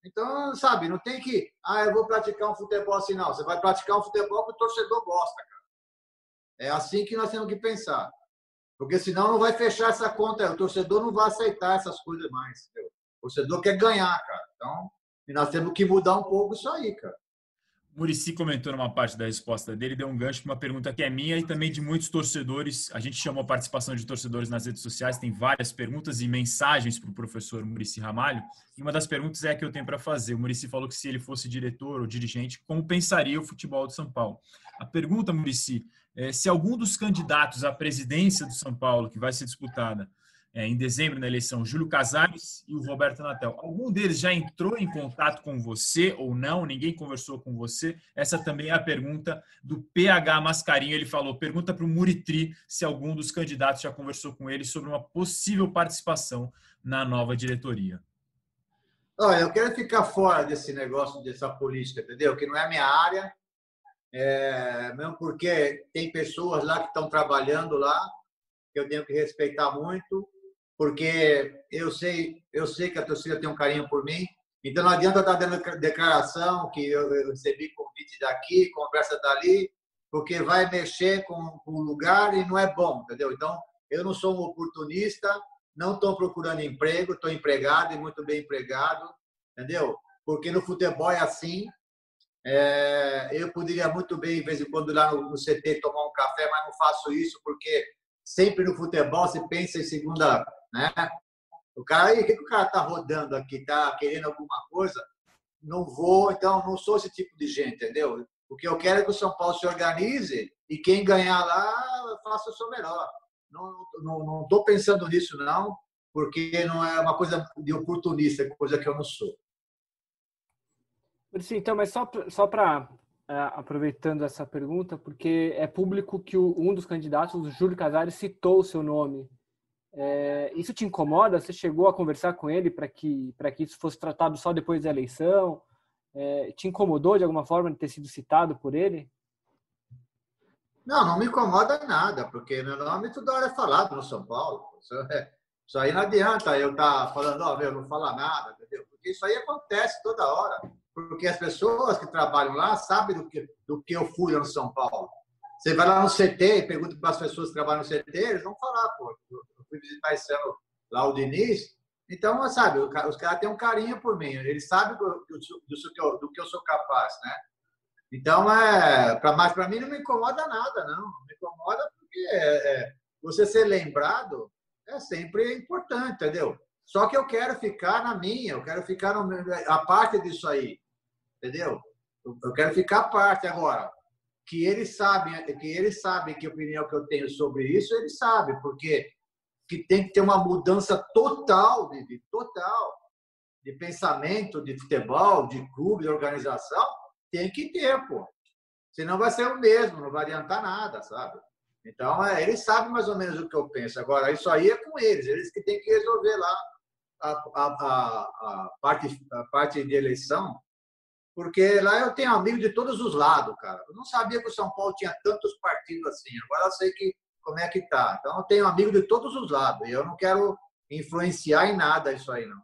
Então, sabe, não tem que, ah, eu vou praticar um futebol assim, não. Você vai praticar um futebol que o torcedor gosta, cara. É assim que nós temos que pensar. Porque senão não vai fechar essa conta. O torcedor não vai aceitar essas coisas mais. Entendeu? O torcedor quer ganhar, cara. Então, nós temos que mudar um pouco isso aí, cara. Murici comentou numa parte da resposta dele, deu um gancho para uma pergunta que é minha e também de muitos torcedores. A gente chamou a participação de torcedores nas redes sociais, tem várias perguntas e mensagens para o professor Murici Ramalho. E uma das perguntas é a que eu tenho para fazer. O Murici falou que se ele fosse diretor ou dirigente, como pensaria o futebol de São Paulo? A pergunta, Murici, é se algum dos candidatos à presidência do São Paulo, que vai ser disputada, em dezembro na eleição, Júlio Casares e o Roberto Natel. Algum deles já entrou em contato com você ou não? Ninguém conversou com você? Essa também é a pergunta do PH Mascarinho. Ele falou: pergunta para o Muritri se algum dos candidatos já conversou com ele sobre uma possível participação na nova diretoria. Olha, eu quero ficar fora desse negócio, dessa política, entendeu? Que não é minha área, é, mesmo porque tem pessoas lá que estão trabalhando lá, que eu tenho que respeitar muito porque eu sei, eu sei que a torcida tem um carinho por mim. Então não adianta estar dando declaração que eu recebi convite daqui, conversa dali, porque vai mexer com, com o lugar e não é bom, entendeu? Então eu não sou um oportunista, não estou procurando emprego, estou empregado e muito bem empregado, entendeu? Porque no futebol é assim. É, eu poderia muito bem, de vez em quando, lá no, no CT tomar um café, mas não faço isso porque sempre no futebol se pensa em segunda né? O cara, o que, o cara tá rodando aqui? Tá querendo alguma coisa? Não vou, então não sou esse tipo de gente, entendeu? O que eu quero é que o São Paulo se organize e quem ganhar lá faça o seu melhor. Não estou não, não pensando nisso, não, porque não é uma coisa de oportunista, é coisa que eu não sou. Sim, então, mas só, só para é, aproveitando essa pergunta, porque é público que um dos candidatos, o Júlio Casares, citou o seu nome é, isso te incomoda? Você chegou a conversar com ele para que, que isso fosse tratado só depois da eleição? É, te incomodou de alguma forma de ter sido citado por ele? Não, não me incomoda nada, porque meu nome toda hora é falado no São Paulo. Isso, é, aí não adianta eu estar tá falando, ó, meu, não falar nada, entendeu? Porque isso aí acontece toda hora. Porque as pessoas que trabalham lá sabem do que, do que eu fui no São Paulo. Você vai lá no CT e pergunta para as pessoas que trabalham no CT, eles vão falar, pô, fui visitar esse ano lá o Diniz. Então, sabe, os caras têm um carinho por mim. Eles sabem do, do, do, que eu sou capaz, né? Então, é, pra, mas para mim não me incomoda nada, não. Me incomoda porque é, é, você ser lembrado é sempre importante, entendeu? Só que eu quero ficar na minha, eu quero ficar no, a parte disso aí, entendeu? Eu quero ficar a parte agora. Que eles sabem, que eles sabem que opinião que eu tenho sobre isso, eles sabem, porque que tem que ter uma mudança total, de, total, de pensamento, de futebol, de clube, de organização, tem que ter, pô. Senão vai ser o mesmo, não vai adiantar nada, sabe? Então, é, eles sabem mais ou menos o que eu penso. Agora, isso aí é com eles, eles que têm que resolver lá a, a, a, a parte, a parte de eleição, porque lá eu tenho amigos de todos os lados, cara. Eu não sabia que o São Paulo tinha tantos partidos assim. Agora eu sei que como é que tá. Então, eu tenho amigo de todos os lados e eu não quero influenciar em nada isso aí, não.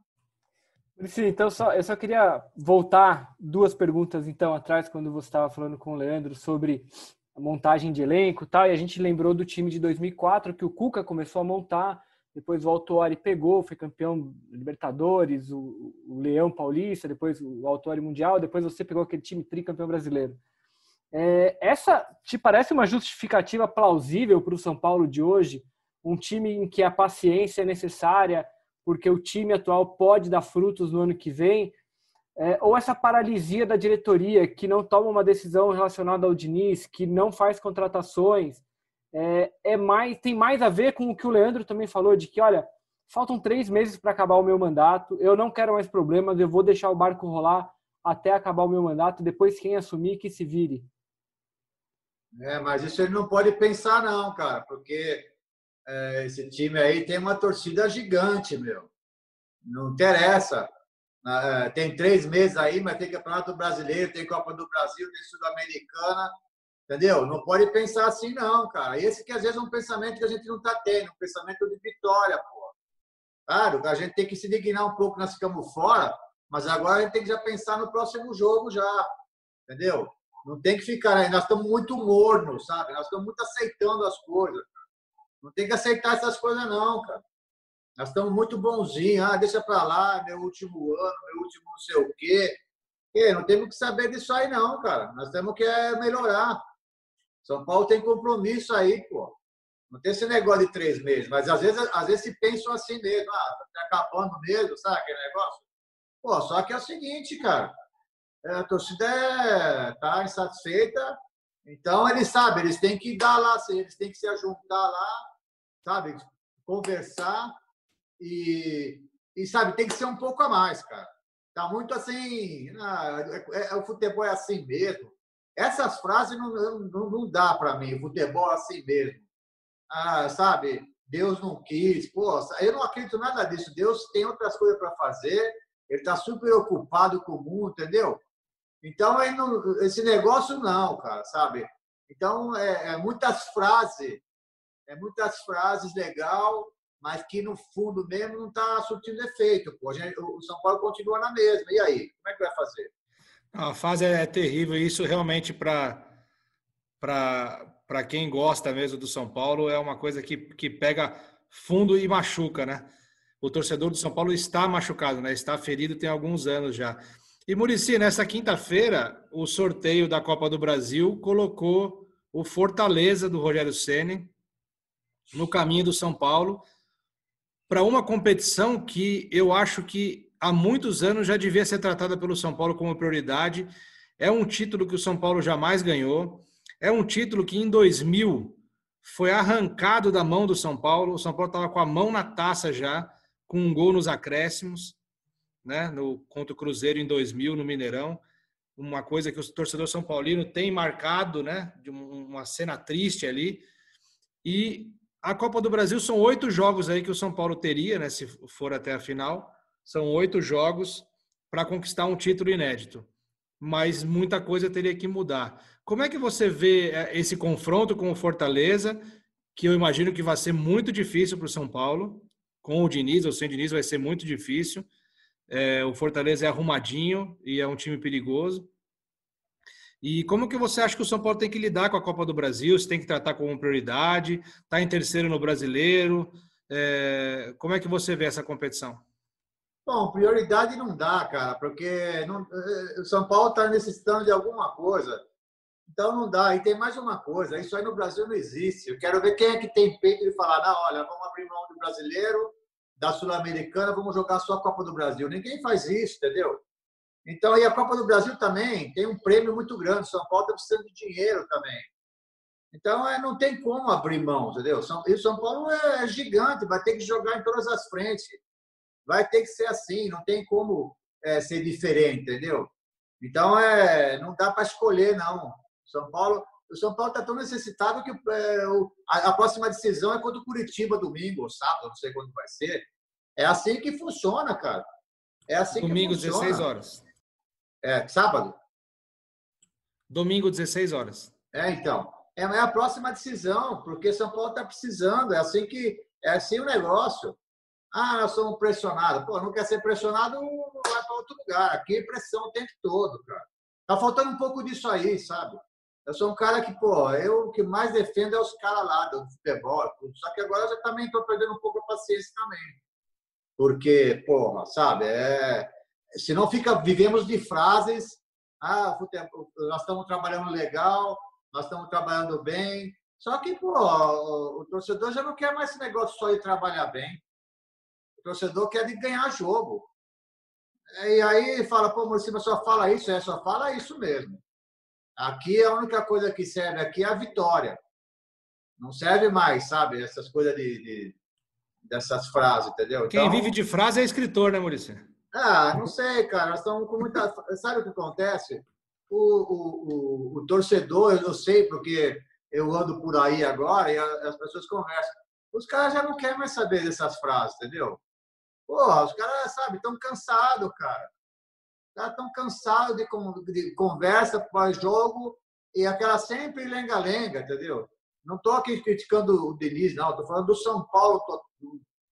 Sim, então só, eu só queria voltar duas perguntas então atrás, quando você estava falando com o Leandro sobre a montagem de elenco tal, e a gente lembrou do time de 2004 que o Cuca começou a montar, depois o Autuori pegou, foi campeão Libertadores, o, o Leão Paulista, depois o Autuori Mundial, depois você pegou aquele time tricampeão brasileiro. É, essa te parece uma justificativa plausível para o São Paulo de hoje? Um time em que a paciência é necessária, porque o time atual pode dar frutos no ano que vem, é, ou essa paralisia da diretoria que não toma uma decisão relacionada ao Diniz, que não faz contratações, é, é, mais tem mais a ver com o que o Leandro também falou de que olha faltam três meses para acabar o meu mandato, eu não quero mais problemas, eu vou deixar o barco rolar até acabar o meu mandato, depois quem assumir que se vire. É, mas isso ele não pode pensar não, cara, porque é, esse time aí tem uma torcida gigante, meu. Não interessa. É, tem três meses aí, mas tem Campeonato Brasileiro, tem Copa do Brasil, tem Sul-Americana, entendeu? Não pode pensar assim, não, cara. Esse que às vezes é um pensamento que a gente não está tendo, um pensamento de vitória, pô. Claro, a gente tem que se dignar um pouco, nós ficamos fora, mas agora a gente tem que já pensar no próximo jogo já, entendeu? Não tem que ficar aí, nós estamos muito mornos, sabe? Nós estamos muito aceitando as coisas. Não tem que aceitar essas coisas, não, cara. Nós estamos muito bonzinhos. Ah, deixa para lá, meu último ano, meu último não sei o quê. E não temos que saber disso aí, não, cara. Nós temos que é, melhorar. São Paulo tem compromisso aí, pô. Não tem esse negócio de três meses, mas às vezes, às vezes se pensam assim mesmo. Ah, tá acabando mesmo, sabe aquele negócio? Pô, só que é o seguinte, cara. É, a torcida está é, insatisfeita, então eles sabem, eles têm que dar lá, eles têm que se ajuntar lá, sabe? Conversar e, e sabe, tem que ser um pouco a mais, cara. Tá muito assim, ah, é, é, o futebol é assim mesmo. Essas frases não, não, não dá para mim, o futebol é assim mesmo. Ah, sabe, Deus não quis, pô, eu não acredito nada disso. Deus tem outras coisas para fazer, ele está super ocupado com o mundo, entendeu? Então, não, esse negócio não, cara, sabe? Então, é, é muitas frases, é muitas frases legal, mas que no fundo mesmo não está surtindo efeito. Pô. o São Paulo continua na mesma. E aí? Como é que vai fazer? A fase é terrível. Isso realmente para para quem gosta mesmo do São Paulo é uma coisa que, que pega fundo e machuca, né? O torcedor do São Paulo está machucado, né? Está ferido tem alguns anos já. E Murici, nessa quinta-feira, o sorteio da Copa do Brasil colocou o Fortaleza do Rogério Ceni no caminho do São Paulo para uma competição que eu acho que há muitos anos já devia ser tratada pelo São Paulo como prioridade. É um título que o São Paulo jamais ganhou. É um título que em 2000 foi arrancado da mão do São Paulo. O São Paulo estava com a mão na taça já, com um gol nos acréscimos né, no, contra o Cruzeiro em 2000 no Mineirão. Uma coisa que o torcedor São Paulino tem marcado, né, de uma cena triste ali. E a Copa do Brasil são oito jogos aí que o São Paulo teria, né, se for até a final. São oito jogos para conquistar um título inédito. Mas muita coisa teria que mudar. Como é que você vê é, esse confronto com o Fortaleza, que eu imagino que vai ser muito difícil para o São Paulo, com o Diniz ou sem o Diniz vai ser muito difícil. É, o Fortaleza é arrumadinho e é um time perigoso. E como que você acha que o São Paulo tem que lidar com a Copa do Brasil? Se tem que tratar como prioridade? Está em terceiro no Brasileiro? É, como é que você vê essa competição? Bom, prioridade não dá, cara, porque não, é, o São Paulo está necessitando de alguma coisa. Então não dá. E tem mais uma coisa: isso aí no Brasil não existe. Eu quero ver quem é que tem peito de falar, não, olha, vamos abrir mão do brasileiro da Sul-Americana, vamos jogar só a Copa do Brasil. Ninguém faz isso, entendeu? Então, e a Copa do Brasil também tem um prêmio muito grande. São Paulo está precisando de dinheiro também. Então, é, não tem como abrir mão, entendeu? São, e São Paulo é, é gigante, vai ter que jogar em todas as frentes. Vai ter que ser assim, não tem como é, ser diferente, entendeu? Então, é, não dá para escolher, não. São Paulo, o São Paulo está tão necessitado que é, a, a, próxima decisão é contra o Curitiba domingo ou sábado, não sei quando vai ser. É assim que funciona, cara. É assim Domingo, que funciona. 16 horas. É, sábado? Domingo, 16 horas. É, então. É, é a próxima decisão, porque São Paulo está precisando. É assim que é assim o negócio. Ah, nós somos pressionados. Pô, não quer ser pressionado, vai para outro lugar. Aqui é pressão o tempo todo, cara. Tá faltando um pouco disso aí, sabe? Eu sou um cara que, pô, eu o que mais defendo é os caras lá do futebol. Só que agora eu também estou perdendo um pouco a paciência também. Porque, porra, sabe, é, se não fica, vivemos de frases, ah, nós estamos trabalhando legal, nós estamos trabalhando bem, Só que, pô, o, o torcedor já não quer mais esse negócio só de trabalhar bem. O torcedor quer de ganhar jogo. E aí fala, pô, Murcima só fala isso, é, só fala isso mesmo. Aqui a única coisa que serve aqui é a vitória. Não serve mais, sabe? Essas coisas de, de dessas frases, entendeu? Quem então, vive de frase é escritor, né, Maurício? Ah, não sei, cara. Nós estamos com muita. Sabe o que acontece? O, o, o, o torcedor, eu sei, porque eu ando por aí agora e as pessoas conversam. Os caras já não querem mais saber dessas frases, entendeu? Porra, os caras, sabe, estão cansados, cara. Os estão cansados de, de conversa pós-jogo e aquela sempre lenga-lenga, entendeu? Não estou aqui criticando o Diniz, não. Estou falando do São Paulo,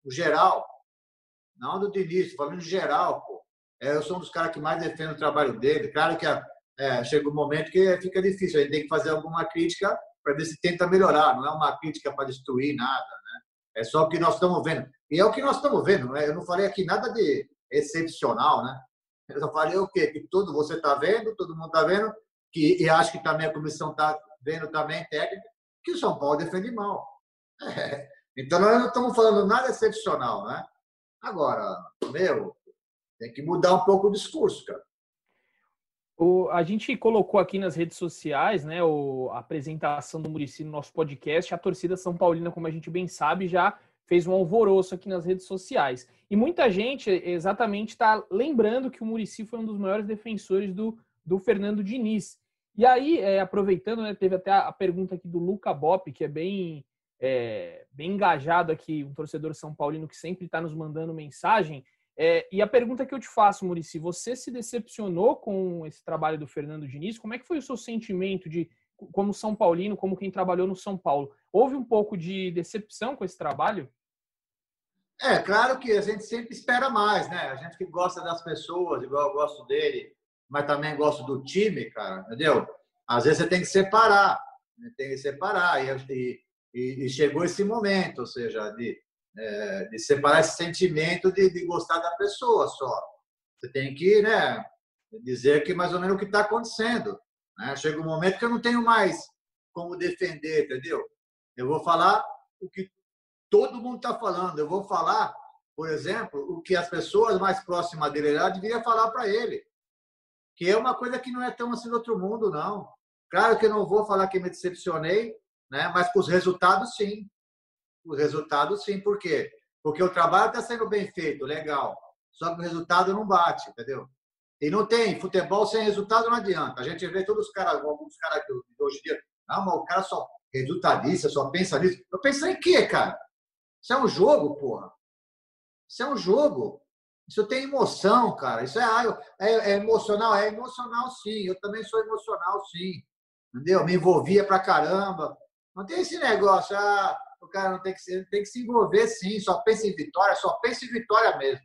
o geral. Não do Diniz, estou falando do geral, pô. É, eu sou um dos caras que mais defendo o trabalho dele. Claro que é, chega um momento que fica difícil. A gente tem que fazer alguma crítica para ver se tenta melhorar. Não é uma crítica para destruir nada, né? É só o que nós estamos vendo. E é o que nós estamos vendo. Né? Eu não falei aqui nada de excepcional, né? Eu só falei o quê? Que tudo você está vendo, todo mundo está vendo, que, e acho que também a comissão está vendo também, técnica, que o São Paulo defende mal. É. Então, nós não estamos falando nada excepcional, né? Agora, meu, tem que mudar um pouco o discurso, cara. O, a gente colocou aqui nas redes sociais, né, o, a apresentação do Murici no nosso podcast. A torcida São Paulina, como a gente bem sabe, já fez um alvoroço aqui nas redes sociais. E muita gente exatamente está lembrando que o Murici foi um dos maiores defensores do, do Fernando Diniz. E aí, é, aproveitando, né, teve até a pergunta aqui do Luca Bop, que é bem, é, bem engajado aqui, um torcedor São Paulino que sempre está nos mandando mensagem. É, e a pergunta que eu te faço, Murici, você se decepcionou com esse trabalho do Fernando Diniz? Como é que foi o seu sentimento de, como São Paulino, como quem trabalhou no São Paulo? Houve um pouco de decepção com esse trabalho? É, claro que a gente sempre espera mais, né? A gente que gosta das pessoas, igual eu gosto dele, mas também gosto do time, cara, entendeu? Às vezes você tem que separar, né? tem que separar. E, e, e, chegou esse momento, ou seja, de, é, de separar esse sentimento de, de, gostar da pessoa só. Você tem que né, dizer que mais ou menos o que está acontecendo. Né? Chega um momento que eu não tenho mais como defender, entendeu? Eu vou falar o que todo mundo está falando. Eu vou falar, por exemplo, o que as pessoas mais próximas dele já deveriam falar para ele que é uma coisa que não é tão assim do outro mundo, não. Claro que eu não vou falar que me decepcionei, né? mas com os resultados, sim. Os resultados, sim. Por quê? Porque o trabalho está sendo bem feito, legal. Só que o resultado não bate, entendeu? E não tem futebol sem resultado, não adianta. A gente vê todos os caras, alguns caras de hoje em dia, não, mas o cara só resultadista, só pensa nisso. Eu penso em quê, cara? Isso é um jogo, porra. Isso é um jogo. Isso tem emoção, cara. Isso é, é, é, emocional? É emocional, sim. Eu também sou emocional, sim. Entendeu? Me envolvia pra caramba. Não tem esse negócio, ah, o cara não tem que, se, tem que se envolver, sim. Só pensa em vitória, só pensa em vitória mesmo.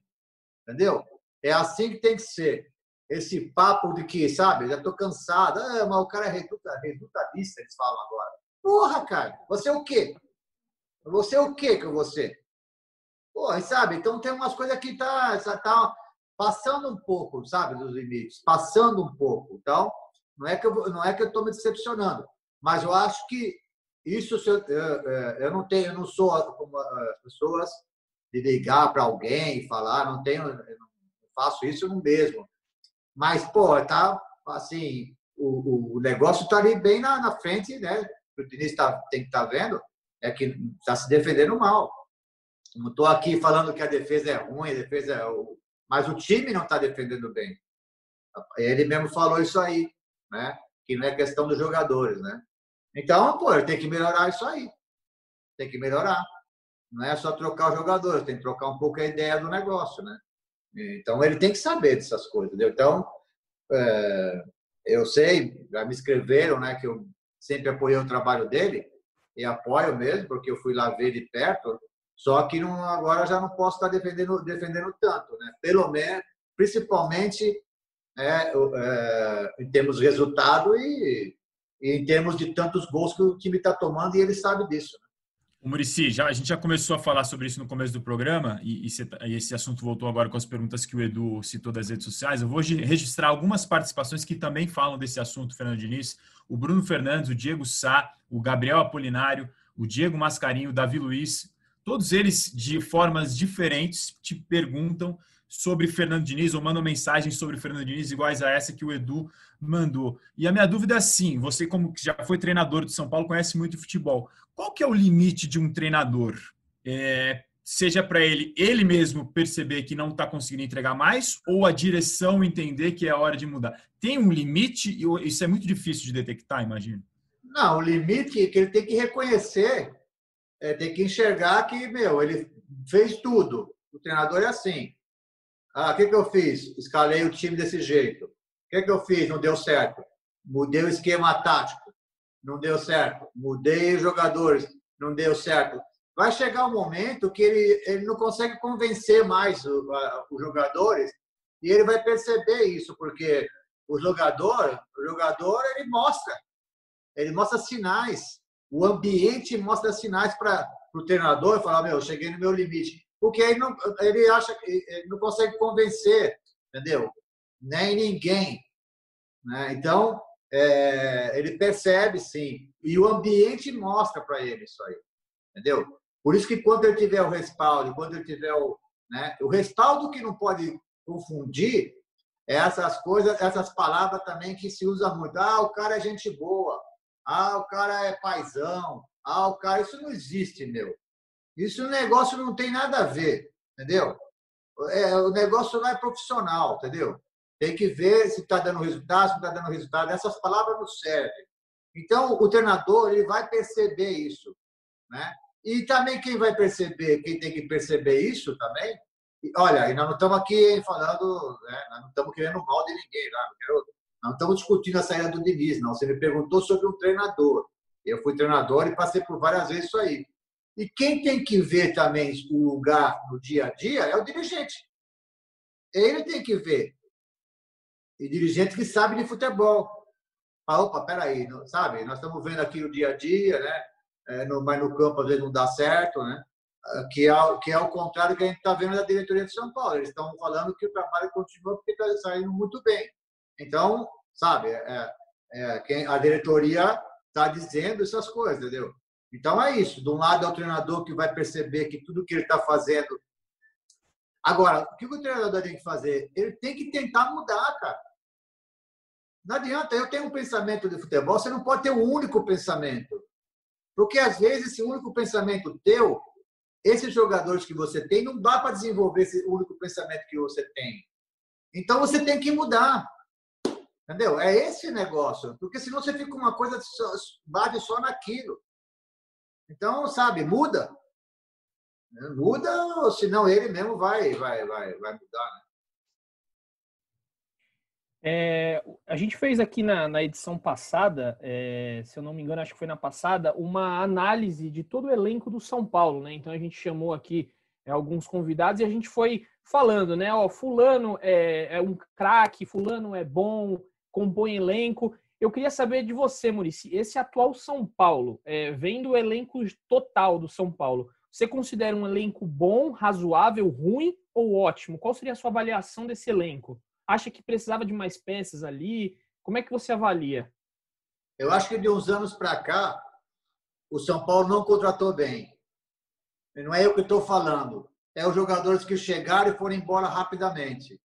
Entendeu? É assim que tem que ser. Esse papo de que, sabe, já tô cansado. Ah, mas o cara é reduta, redutadista, eles falam agora. Porra, cara, você é o quê? Você é o quê que você? Pô, sabe? Então tem umas coisas que tá, tá passando um pouco, sabe, dos limites, passando um pouco. Então, não é que eu não é que eu estou me decepcionando, mas eu acho que isso eu, eu, eu não tenho, eu não sou como as pessoas de ligar para alguém e falar, não tenho, faço isso no mesmo. Mas pô, tá assim, o, o negócio está ali bem na, na frente, né? O Diniz tá, tem que estar tá vendo é que está se defendendo mal. Não estou aqui falando que a defesa é ruim, a defesa é o... mas o time não está defendendo bem. Ele mesmo falou isso aí, né? Que não é questão dos jogadores, né? Então, pô, tem que melhorar isso aí. Tem que melhorar. Não é só trocar os jogadores, tem que trocar um pouco a ideia do negócio, né? Então, ele tem que saber dessas coisas, entendeu? Então, é, eu sei, já me escreveram, né, que eu sempre apoiei o trabalho dele, e apoio mesmo, porque eu fui lá ver de perto, só que não, agora já não posso estar defendendo, defendendo tanto, né? Pelo menos, principalmente é, é, em termos de resultado e, e, em termos de tantos gols que o time está tomando e ele sabe disso. Né? Murici, já, a gente já começou a falar sobre isso no começo do programa e, e, tá, e, esse assunto voltou agora com as perguntas que o Edu citou das redes sociais. Eu vou registrar algumas participações que também falam desse assunto, Fernando Diniz. O Bruno Fernandes, o Diego Sá, o Gabriel Apolinário, o Diego Mascarinho, o Davi Luiz, todos eles de formas diferentes te perguntam sobre Fernando Diniz ou mandam mensagens sobre Fernando Diniz iguais a essa que o Edu mandou. E a minha dúvida é assim, você como já foi treinador de São Paulo, conhece muito futebol. Qual que é o limite de um treinador? É, seja para ele ele mesmo perceber que não está conseguindo entregar mais ou a direção entender que é hora de mudar. Tem um limite e isso é muito difícil de detectar, imagino. Não, o limite é que ele tem que reconhecer, é, tem que enxergar que, meu, ele fez tudo. O treinador é assim. Ah, o que, que eu fiz? Escalei o time desse jeito. O que, que eu fiz? Não deu certo. Mudei o esquema tático. Não deu certo. Mudei os jogadores. Não deu certo. Vai chegar um momento que ele, ele não consegue convencer mais o, a, os jogadores e ele vai perceber isso, porque o jogador, o jogador ele mostra. Ele mostra sinais. O ambiente mostra sinais para o treinador falar, meu, cheguei no meu limite porque ele não, ele acha ele não consegue convencer, entendeu? Nem ninguém. Né? Então, é, ele percebe sim. E o ambiente mostra para ele isso aí. Entendeu? Por isso que quando ele tiver o respaldo, quando ele tiver o. Né, o respaldo que não pode confundir é essas coisas, essas palavras também que se usa muito. Ah, o cara é gente boa. Ah, o cara é paisão. Ah, o cara. Isso não existe, meu. Isso o negócio não tem nada a ver, entendeu? É, o negócio não é profissional, entendeu? Tem que ver se está dando resultado, se não está dando resultado. Essas palavras não servem. Então, o treinador ele vai perceber isso. Né? E também quem vai perceber, quem tem que perceber isso também, olha, e nós não estamos aqui falando, né? nós não estamos querendo mal de ninguém, lá, não, quero, não estamos discutindo a saída do Diniz, não. Você me perguntou sobre um treinador. Eu fui treinador e passei por várias vezes isso aí. E quem tem que ver também o lugar no dia a dia é o dirigente. Ele tem que ver. E dirigente que sabe de futebol. Ah, opa, peraí, sabe? Nós estamos vendo aqui no dia a dia, né? É, no, mas no campo às vezes não dá certo, né? Ah, que é, que é o contrário que a gente está vendo da diretoria de São Paulo. Eles estão falando que o trabalho continua porque está saindo muito bem. Então, sabe, é, é, quem, a diretoria está dizendo essas coisas, entendeu? Então é isso. De um lado é o treinador que vai perceber que tudo que ele está fazendo. Agora, o que o treinador tem que fazer? Ele tem que tentar mudar, cara. Não adianta, eu tenho um pensamento de futebol, você não pode ter um único pensamento. Porque às vezes esse único pensamento teu, esses jogadores que você tem, não dá para desenvolver esse único pensamento que você tem. Então você tem que mudar. Entendeu? É esse negócio. Porque senão você fica uma coisa, bate só naquilo. Então, sabe, muda. Muda, ou senão ele mesmo vai, vai, vai, vai mudar, né? É, a gente fez aqui na, na edição passada, é, se eu não me engano, acho que foi na passada, uma análise de todo o elenco do São Paulo, né? Então a gente chamou aqui é, alguns convidados e a gente foi falando, né? Ó, fulano é, é um craque, fulano é bom, compõe elenco. Eu queria saber de você, Murici, esse atual São Paulo, é, vendo o elenco total do São Paulo, você considera um elenco bom, razoável, ruim ou ótimo? Qual seria a sua avaliação desse elenco? Acha que precisava de mais peças ali? Como é que você avalia? Eu acho que de uns anos para cá, o São Paulo não contratou bem. Não é eu que estou falando. É os jogadores que chegaram e foram embora rapidamente.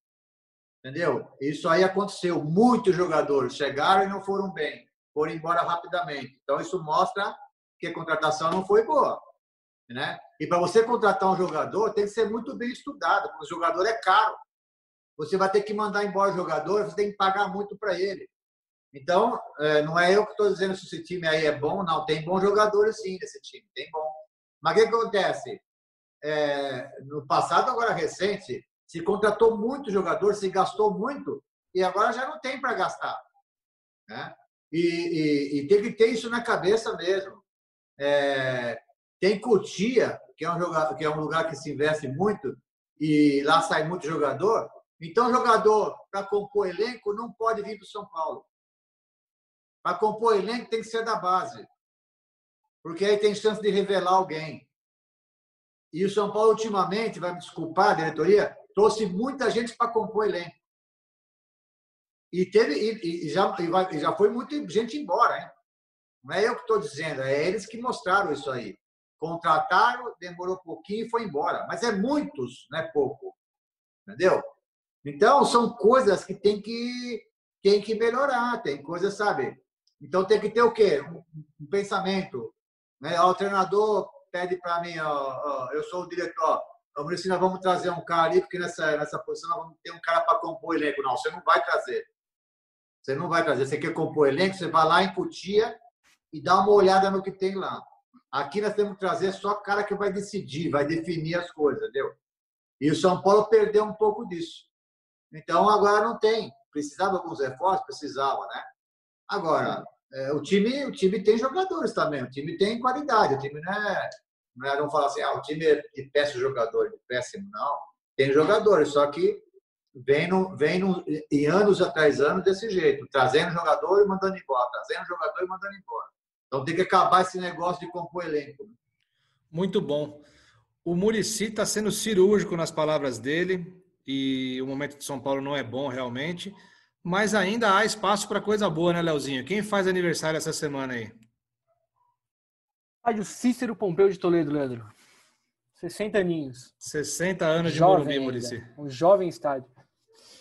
Entendeu? Isso aí aconteceu. Muitos jogadores chegaram e não foram bem, foram embora rapidamente. Então, isso mostra que a contratação não foi boa. Né? E para você contratar um jogador, tem que ser muito bem estudado, porque o jogador é caro. Você vai ter que mandar embora o jogador, você tem que pagar muito para ele. Então, é, não é eu que estou dizendo se esse time aí é bom, não. Tem bons jogadores sim nesse time, tem bom. Mas o que acontece? É, no passado, agora recente, se contratou muito jogador, se gastou muito e agora já não tem para gastar. Né? E, e, e, tem que ter isso na cabeça mesmo. É, tem Cotia, que é, um jogador, que é um lugar que se investe muito e lá sai muito jogador. Então, jogador para compor elenco não pode vir para o São Paulo. Para compor elenco tem que ser da base. porque aí tem chance de revelar alguém. E o São Paulo, ultimamente, vai me desculpar, diretoria, trouxe muita gente para compor elenco. E, teve, e, e já, e, vai, já foi muita gente embora, hein? Não é eu que estou dizendo, é eles que mostraram isso aí. Contrataram, demorou um pouquinho e foi embora. Mas é muitos, não é pouco. Entendeu? Então, são coisas que tem que, tem que melhorar, tem coisas, sabe? Então, tem que ter o quê? Um, pensamento. Né? O treinador pede para mim, ó, ó, eu sou o diretor, ó, Maurício, nós vamos trazer um cara ali, porque nessa, nessa posição nós vamos ter um cara para compor o elenco. Não, você não vai trazer. Você não vai trazer. Você quer compor elenco, você vai lá em Cutia e dá uma olhada no que tem lá. Aqui nós temos que trazer só o cara que vai decidir, vai definir as coisas, entendeu? E o São Paulo perdeu um pouco disso. Então agora não tem. Precisava de alguns reforços? Precisava, né? Agora, é, o, time, o time tem jogadores também, o time tem qualidade, o time não é. Não é, vamos falar assim, ah, o time é de péssimo jogador, de péssimo, não. Tem jogadores, só que vem, no, vem no, em anos atrás anos desse jeito, trazendo jogador e mandando embora, trazendo jogador e mandando embora. Então tem que acabar esse negócio de compor elenco. Né? Muito bom. O Murici está sendo cirúrgico nas palavras dele e o momento de São Paulo não é bom realmente, mas ainda há espaço para coisa boa, né, Leozinho? Quem faz aniversário essa semana aí? Estádio Cícero Pompeu de Toledo, Leandro. 60 aninhos. 60 anos de Morumbi, Murici. Um jovem estádio.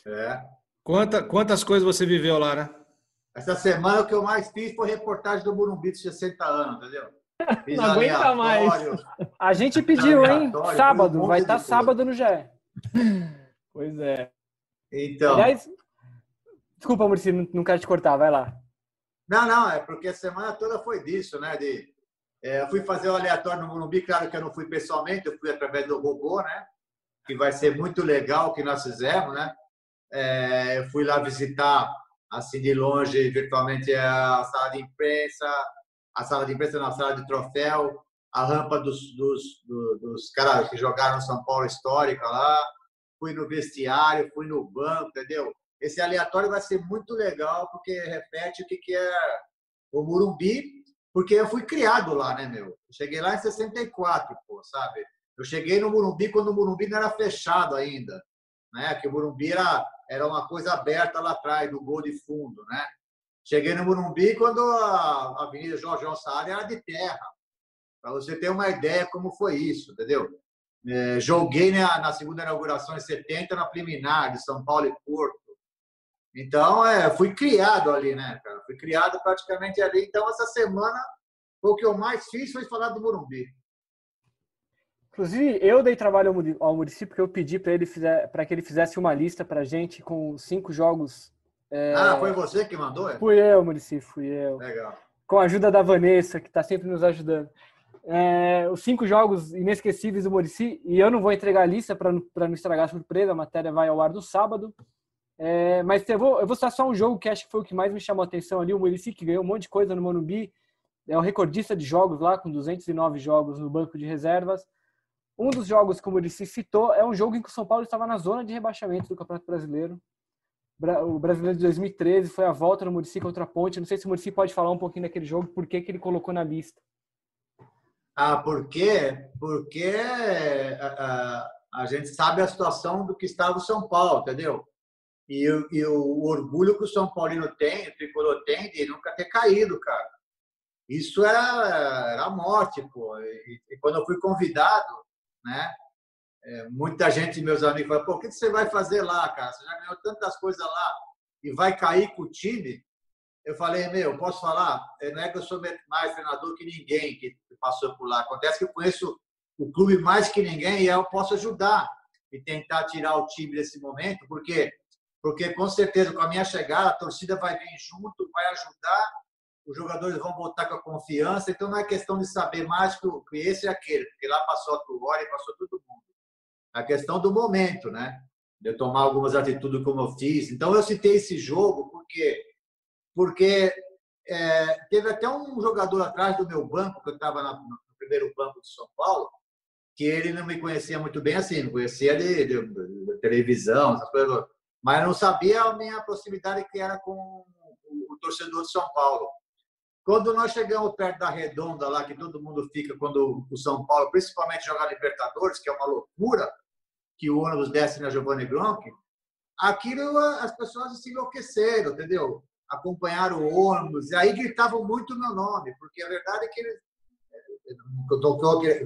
É. Quanta, quantas coisas você viveu lá, né? Essa semana o que eu mais fiz foi reportagem do Morumbi de 60 anos, entendeu? Fiz Não aguenta mais. A gente pediu, hein? Sábado, um vai estar tá sábado no GE. Pois é. Então. Aliás, desculpa, Maurício, não quero te cortar, vai lá. Não, não, é porque a semana toda foi disso, né? De, é, eu fui fazer o aleatório no Morumbi, claro que eu não fui pessoalmente, eu fui através do robô, né? Que vai ser muito legal o que nós fizemos, né? É, eu fui lá visitar, assim, de longe, virtualmente, a sala de imprensa, a sala de imprensa na sala de troféu, a rampa dos, dos, dos, dos caras que jogaram São Paulo Histórica lá, fui no vestiário, fui no banco, entendeu? Esse aleatório vai ser muito legal, porque repete o que, que é o Murumbi, porque eu fui criado lá, né, meu? Eu cheguei lá em 64, pô, sabe? Eu cheguei no Murumbi quando o Murumbi não era fechado ainda, né? Que o Murumbi era, era uma coisa aberta lá atrás, do gol de fundo, né? Cheguei no Murumbi quando a Avenida Jorge Alçada era de terra, para você ter uma ideia como foi isso, entendeu? É, joguei na, na, segunda inauguração em 70 na Preliminar de São Paulo e Porto. Então, é, fui criado ali, né, cara? Fui criado praticamente ali. Então, essa semana, o que eu mais fiz foi falar do Morumbi. Inclusive, eu dei trabalho ao município porque eu pedi para ele para que ele fizesse uma lista para gente com cinco jogos. É... Ah, foi você que mandou? É? Fui eu, município, fui eu. Legal. Com a ajuda da Vanessa, que está sempre nos ajudando é, os cinco jogos inesquecíveis do Murici, e eu não vou entregar a lista para não estragar a surpresa, a matéria vai ao ar no sábado. É, mas eu vou, eu vou citar só um jogo que acho que foi o que mais me chamou a atenção ali, o Murici, que ganhou um monte de coisa no Morumbi, é o recordista de jogos lá, com 209 jogos no banco de reservas. Um dos jogos que o Murici citou é um jogo em que o São Paulo estava na zona de rebaixamento do Campeonato Brasileiro. O Brasileiro de 2013 foi a volta no Murici contra a Ponte. Não sei se o Murici pode falar um pouquinho daquele jogo, por que, que ele colocou na lista. Ah, por quê? Porque a, a, gente sabe a situação do que estava o São Paulo, entendeu? E, e o, orgulho que o São Paulino tem, o tricolor tem, de nunca ter caído, cara. Isso era, era a morte, pô. E, e quando eu fui convidado, né? É, muita gente, meus amigos, falaram, pô, o que você vai fazer lá, cara? Você já ganhou tantas coisas lá e vai cair com o time? Eu falei, meu, posso falar? É, não é que eu sou mais treinador que ninguém que passou por lá. Acontece que eu conheço o clube mais que ninguém e eu posso ajudar e tentar tirar o time desse momento, porque porque com certeza com a minha chegada a torcida vai vir junto, vai ajudar, os jogadores vão voltar com a confiança. Então não é questão de saber mais que, esse e aquele, porque lá passou a Tuori e passou todo mundo. É a questão do momento, né? De eu tomar algumas atitudes como eu fiz. Então eu citei esse jogo porque porque é, teve até um jogador atrás do meu banco, que eu estava no primeiro banco de São Paulo, que ele não me conhecia muito bem assim, não conhecia de, de, de televisão, coisas, mas não sabia a minha proximidade que era com o, o torcedor de São Paulo. quando nós chegamos perto da redonda lá, que todo mundo fica quando o São Paulo, principalmente jogar Libertadores, que é uma loucura, que o ônibus desce na Giovanni Gronk, aquilo as pessoas se enlouqueceram, entendeu? Acompanharam o ônibus, e aí gritavam muito meu nome, porque a verdade é que eles.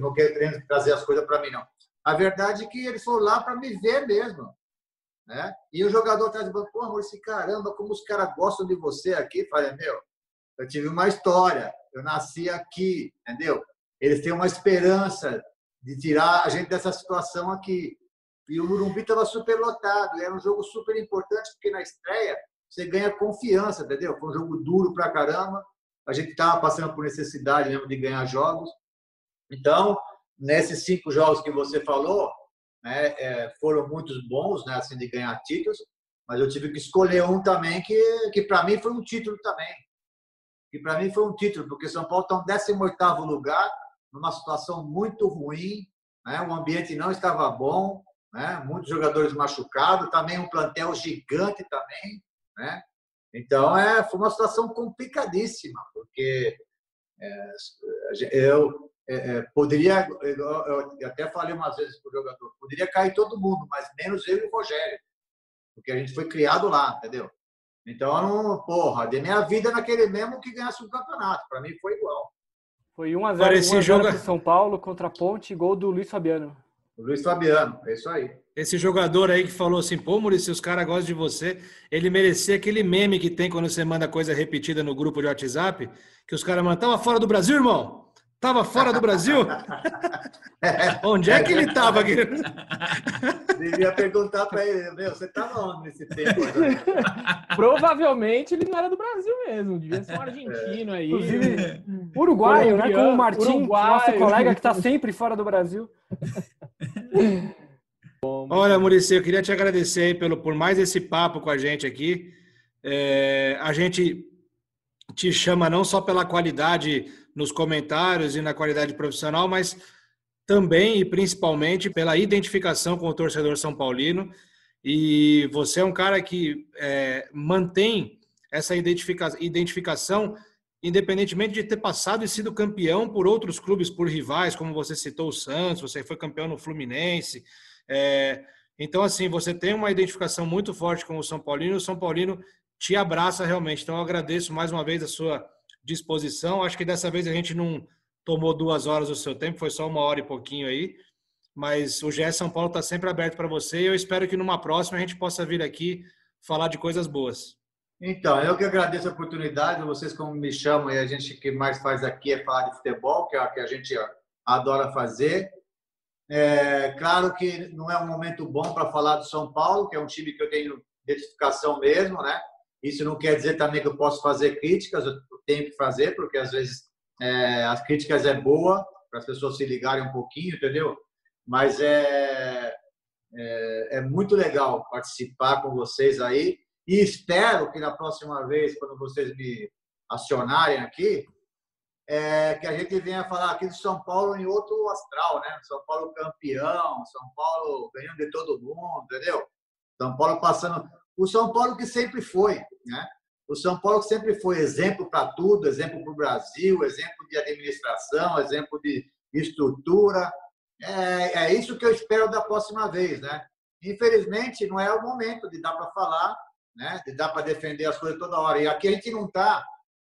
Não quero trazer as coisas para mim, não. A verdade é que eles foram lá para me ver mesmo. Né? E o jogador atrás do banco, pô, amor, esse caramba, como os caras gostam de você aqui. Falei, meu, eu tive uma história, eu nasci aqui, entendeu? Eles têm uma esperança de tirar a gente dessa situação aqui. E o Murumbi estava super lotado, era um jogo super importante, porque na estreia você ganha confiança, entendeu? Foi um jogo duro pra caramba, a gente estava passando por necessidade mesmo de ganhar jogos. Então, nesses cinco jogos que você falou, né, é, foram muitos bons, né, assim, de ganhar títulos, mas eu tive que escolher um também que, que para mim foi um título também. Que para mim foi um título, porque São Paulo está no 18 lugar, numa situação muito ruim, né, o ambiente não estava bom, né, muitos jogadores machucados, também um plantel gigante também, né? Então, é, foi uma situação complicadíssima, porque é, eu, é, é, poderia, eu, eu, até falei umas vezes para o jogador, poderia cair todo mundo, mas menos eu e o Rogério, porque a gente foi criado lá, entendeu? Então, não, porra, de minha vida naquele mesmo que ganhasse o campeonato, para mim foi igual. Foi 1 a 0 esse jogo para São Paulo contra a Ponte, gol do Luiz Fabiano. O Luiz Fabiano, é isso aí. Esse jogador aí que falou assim, pô, Maurício, os caras gostam de você, ele merecia aquele meme que tem quando você manda coisa repetida no grupo de WhatsApp, que os caras mandam, tava fora do Brasil, irmão? Tava fora do Brasil? onde é que ele tava? Devia perguntar para ele, meu, você tava onde nesse tempo? Provavelmente ele não era do Brasil mesmo, devia ser um argentino aí. Inclusive, uruguaio, né? Com o Martim, nosso colega que está sempre fora do Brasil. Olha, Muricy, eu queria te agradecer pelo, por mais esse papo com a gente aqui. É, a gente te chama não só pela qualidade nos comentários e na qualidade profissional, mas também e principalmente pela identificação com o torcedor são paulino. E você é um cara que é, mantém essa identifica identificação, independentemente de ter passado e sido campeão por outros clubes, por rivais, como você citou o Santos, você foi campeão no Fluminense. É, então, assim, você tem uma identificação muito forte com o São Paulino, o São Paulino te abraça realmente. Então, eu agradeço mais uma vez a sua disposição. Acho que dessa vez a gente não tomou duas horas do seu tempo, foi só uma hora e pouquinho aí. Mas o GE São Paulo está sempre aberto para você e eu espero que numa próxima a gente possa vir aqui falar de coisas boas. Então, eu que agradeço a oportunidade, vocês como me chamam e a gente que mais faz aqui é falar de futebol, que é o que a gente adora fazer. É, claro que não é um momento bom para falar do São Paulo, que é um time que eu tenho identificação mesmo, né? Isso não quer dizer também que eu posso fazer críticas, eu tenho que fazer, porque às vezes é, as críticas é boa para as pessoas se ligarem um pouquinho, entendeu? Mas é, é, é, muito legal participar com vocês aí e espero que na próxima vez, quando vocês me acionarem aqui, é, que a gente venha falar aqui de São Paulo em outro astral, né? São Paulo campeão, São Paulo ganhando de todo mundo, entendeu? São Paulo passando o São Paulo que sempre foi, né? O São Paulo que sempre foi exemplo para tudo, exemplo para o Brasil, exemplo de administração, exemplo de estrutura. É, é isso que eu espero da próxima vez, né? Infelizmente, não é o momento de dar para falar, né? De dar para defender as coisas toda hora. E aqui a gente não está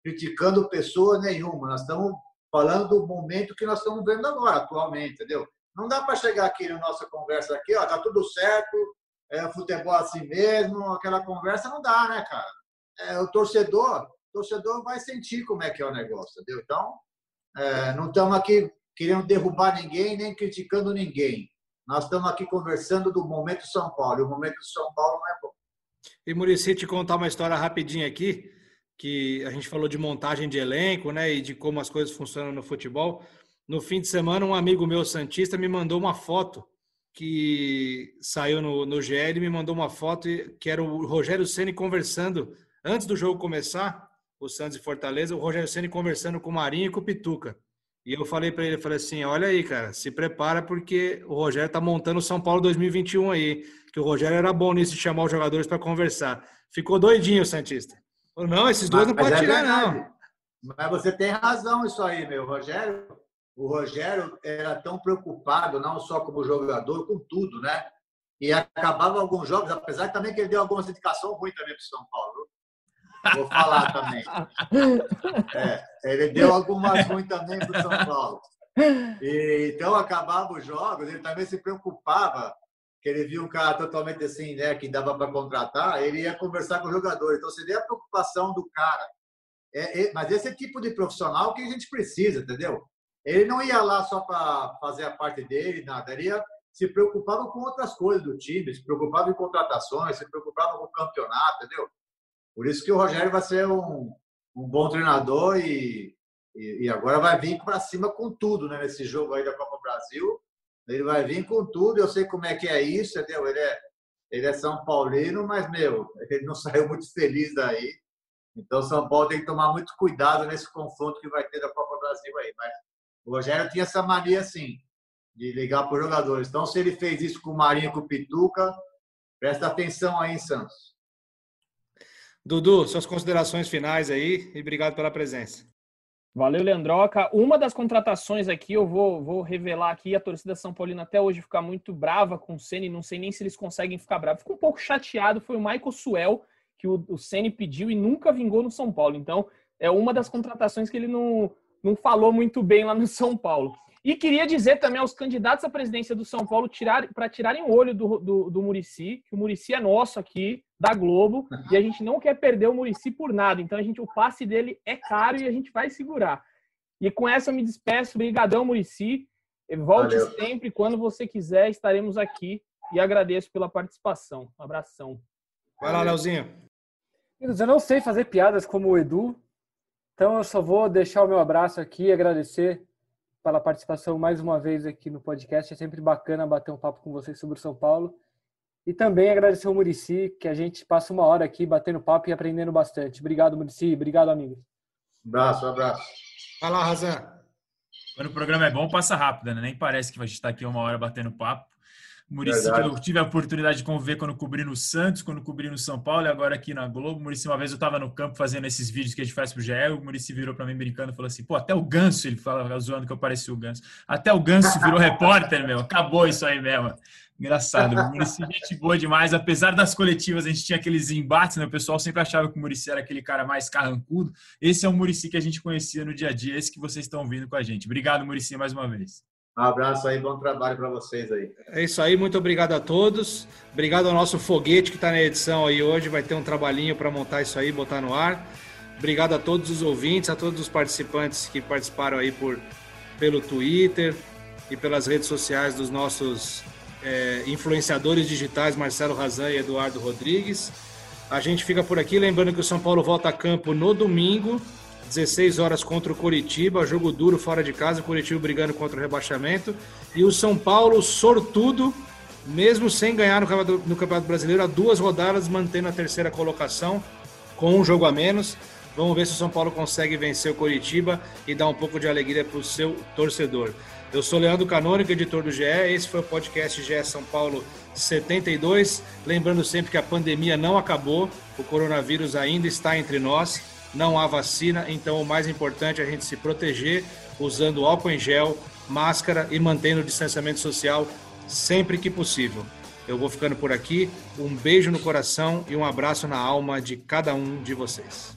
criticando pessoa nenhuma. Nós estamos falando do momento que nós estamos vendo agora, atualmente, entendeu? Não dá para chegar aqui na nossa conversa aqui, ó, tá tudo certo, é, futebol assim mesmo, aquela conversa não dá, né, cara? É, o torcedor, o torcedor vai sentir como é que é o negócio, entendeu? Então, é, não estamos aqui querendo derrubar ninguém, nem criticando ninguém. Nós estamos aqui conversando do momento São Paulo, e o momento de São Paulo não é bom. E Murici, te contar uma história rapidinha aqui, que a gente falou de montagem de elenco, né, e de como as coisas funcionam no futebol. No fim de semana, um amigo meu santista me mandou uma foto que saiu no, no GL me mandou uma foto que era o Rogério Ceni conversando antes do jogo começar, o Santos e Fortaleza, o Rogério Ceni conversando com o Marinho e com o Pituca. E eu falei para ele, falei assim, olha aí, cara, se prepara porque o Rogério tá montando o São Paulo 2021 aí, que o Rogério era bom nisso de chamar os jogadores para conversar. Ficou doidinho o Santista. Não, esses dois mas, não podem é tirar, não. Mas você tem razão isso aí, meu. Rogério, o Rogério era tão preocupado, não só como jogador, com tudo, né? E acabava alguns jogos, apesar também que ele deu algumas indicações ruins também para o São Paulo. Vou falar também. É, ele deu algumas ruins também para o São Paulo. E, então acabava os jogos, ele também se preocupava, que ele viu um cara totalmente assim, né, que dava para contratar, ele ia conversar com o jogador. Então você vê a preocupação do cara. É, é, mas esse é tipo de profissional que a gente precisa, entendeu? Ele não ia lá só para fazer a parte dele, nada. Ele ia, se preocupava com outras coisas do time, se preocupava em contratações, se preocupava com o campeonato, entendeu? Por isso que o Rogério vai ser um, um bom treinador e, e, e agora vai vir para cima com tudo, né? Nesse jogo aí da Copa Brasil, ele vai vir com tudo. Eu sei como é que é isso, entendeu? Ele é, ele é São Paulino, mas, meu, ele não saiu muito feliz daí. Então, São Paulo tem que tomar muito cuidado nesse confronto que vai ter da Copa Brasil aí. Mas o Rogério tinha essa mania, assim, de ligar para os jogadores. Então, se ele fez isso com o Marinho com o Pituca, presta atenção aí Santos. Dudu, suas considerações finais aí e obrigado pela presença. Valeu, Leandroca. Uma das contratações aqui, eu vou, vou revelar aqui, a torcida São Paulina até hoje fica muito brava com o Ceni, não sei nem se eles conseguem ficar bravos. Fico um pouco chateado, foi o Michael Suel que o, o Ceni pediu e nunca vingou no São Paulo. Então, é uma das contratações que ele não, não falou muito bem lá no São Paulo. E queria dizer também aos candidatos à presidência do São Paulo tirar, para tirarem o olho do, do, do Murici, que o Murici é nosso aqui, da Globo, e a gente não quer perder o Murici por nada. Então a gente, o passe dele é caro e a gente vai segurar. E com essa eu me despeço. Obrigadão, Murici. Volte Valeu. sempre, quando você quiser, estaremos aqui. E agradeço pela participação. Um abração. Vai lá, Leozinho. Eu não sei fazer piadas como o Edu, então eu só vou deixar o meu abraço aqui e agradecer pela participação mais uma vez aqui no podcast. É sempre bacana bater um papo com vocês sobre o São Paulo. E também agradecer ao Murici, que a gente passa uma hora aqui batendo papo e aprendendo bastante. Obrigado, Murici. Obrigado, amigos. Abraço, abraço. Vai lá, Razan. Quando o programa é bom, passa rápido, né? Nem parece que a gente está aqui uma hora batendo papo. Murici, que eu tive a oportunidade de conviver quando cobri no Santos, quando cobri no São Paulo e agora aqui na Globo. Murici, uma vez eu estava no campo fazendo esses vídeos que a gente faz pro GE, o Murici virou para mim brincando e falou assim: pô, até o Ganso, ele fala zoando que eu parecia o Ganso. Até o Ganso virou repórter, meu. Acabou isso aí mesmo. Engraçado. O Murici, gente boa demais. Apesar das coletivas, a gente tinha aqueles embates, né? O pessoal sempre achava que o Murici era aquele cara mais carrancudo. Esse é o Murici que a gente conhecia no dia a dia, esse que vocês estão vindo com a gente. Obrigado, Murici, mais uma vez. Um abraço aí, bom trabalho para vocês aí. É isso aí, muito obrigado a todos. Obrigado ao nosso foguete que está na edição aí hoje. Vai ter um trabalhinho para montar isso aí, botar no ar. Obrigado a todos os ouvintes, a todos os participantes que participaram aí por, pelo Twitter e pelas redes sociais dos nossos é, influenciadores digitais, Marcelo Razan e Eduardo Rodrigues. A gente fica por aqui, lembrando que o São Paulo volta a campo no domingo, 16 horas contra o Coritiba, jogo duro fora de casa, o Coritiba brigando contra o rebaixamento. E o São Paulo, sortudo, mesmo sem ganhar no Campeonato, no Campeonato Brasileiro, há duas rodadas, mantendo a terceira colocação, com um jogo a menos. Vamos ver se o São Paulo consegue vencer o Coritiba e dar um pouco de alegria para o seu torcedor. Eu sou Leandro Canônico, editor do GE. Esse foi o podcast GE São Paulo 72. Lembrando sempre que a pandemia não acabou, o coronavírus ainda está entre nós não há vacina, então o mais importante é a gente se proteger usando álcool em gel, máscara e mantendo o distanciamento social sempre que possível. Eu vou ficando por aqui. Um beijo no coração e um abraço na alma de cada um de vocês.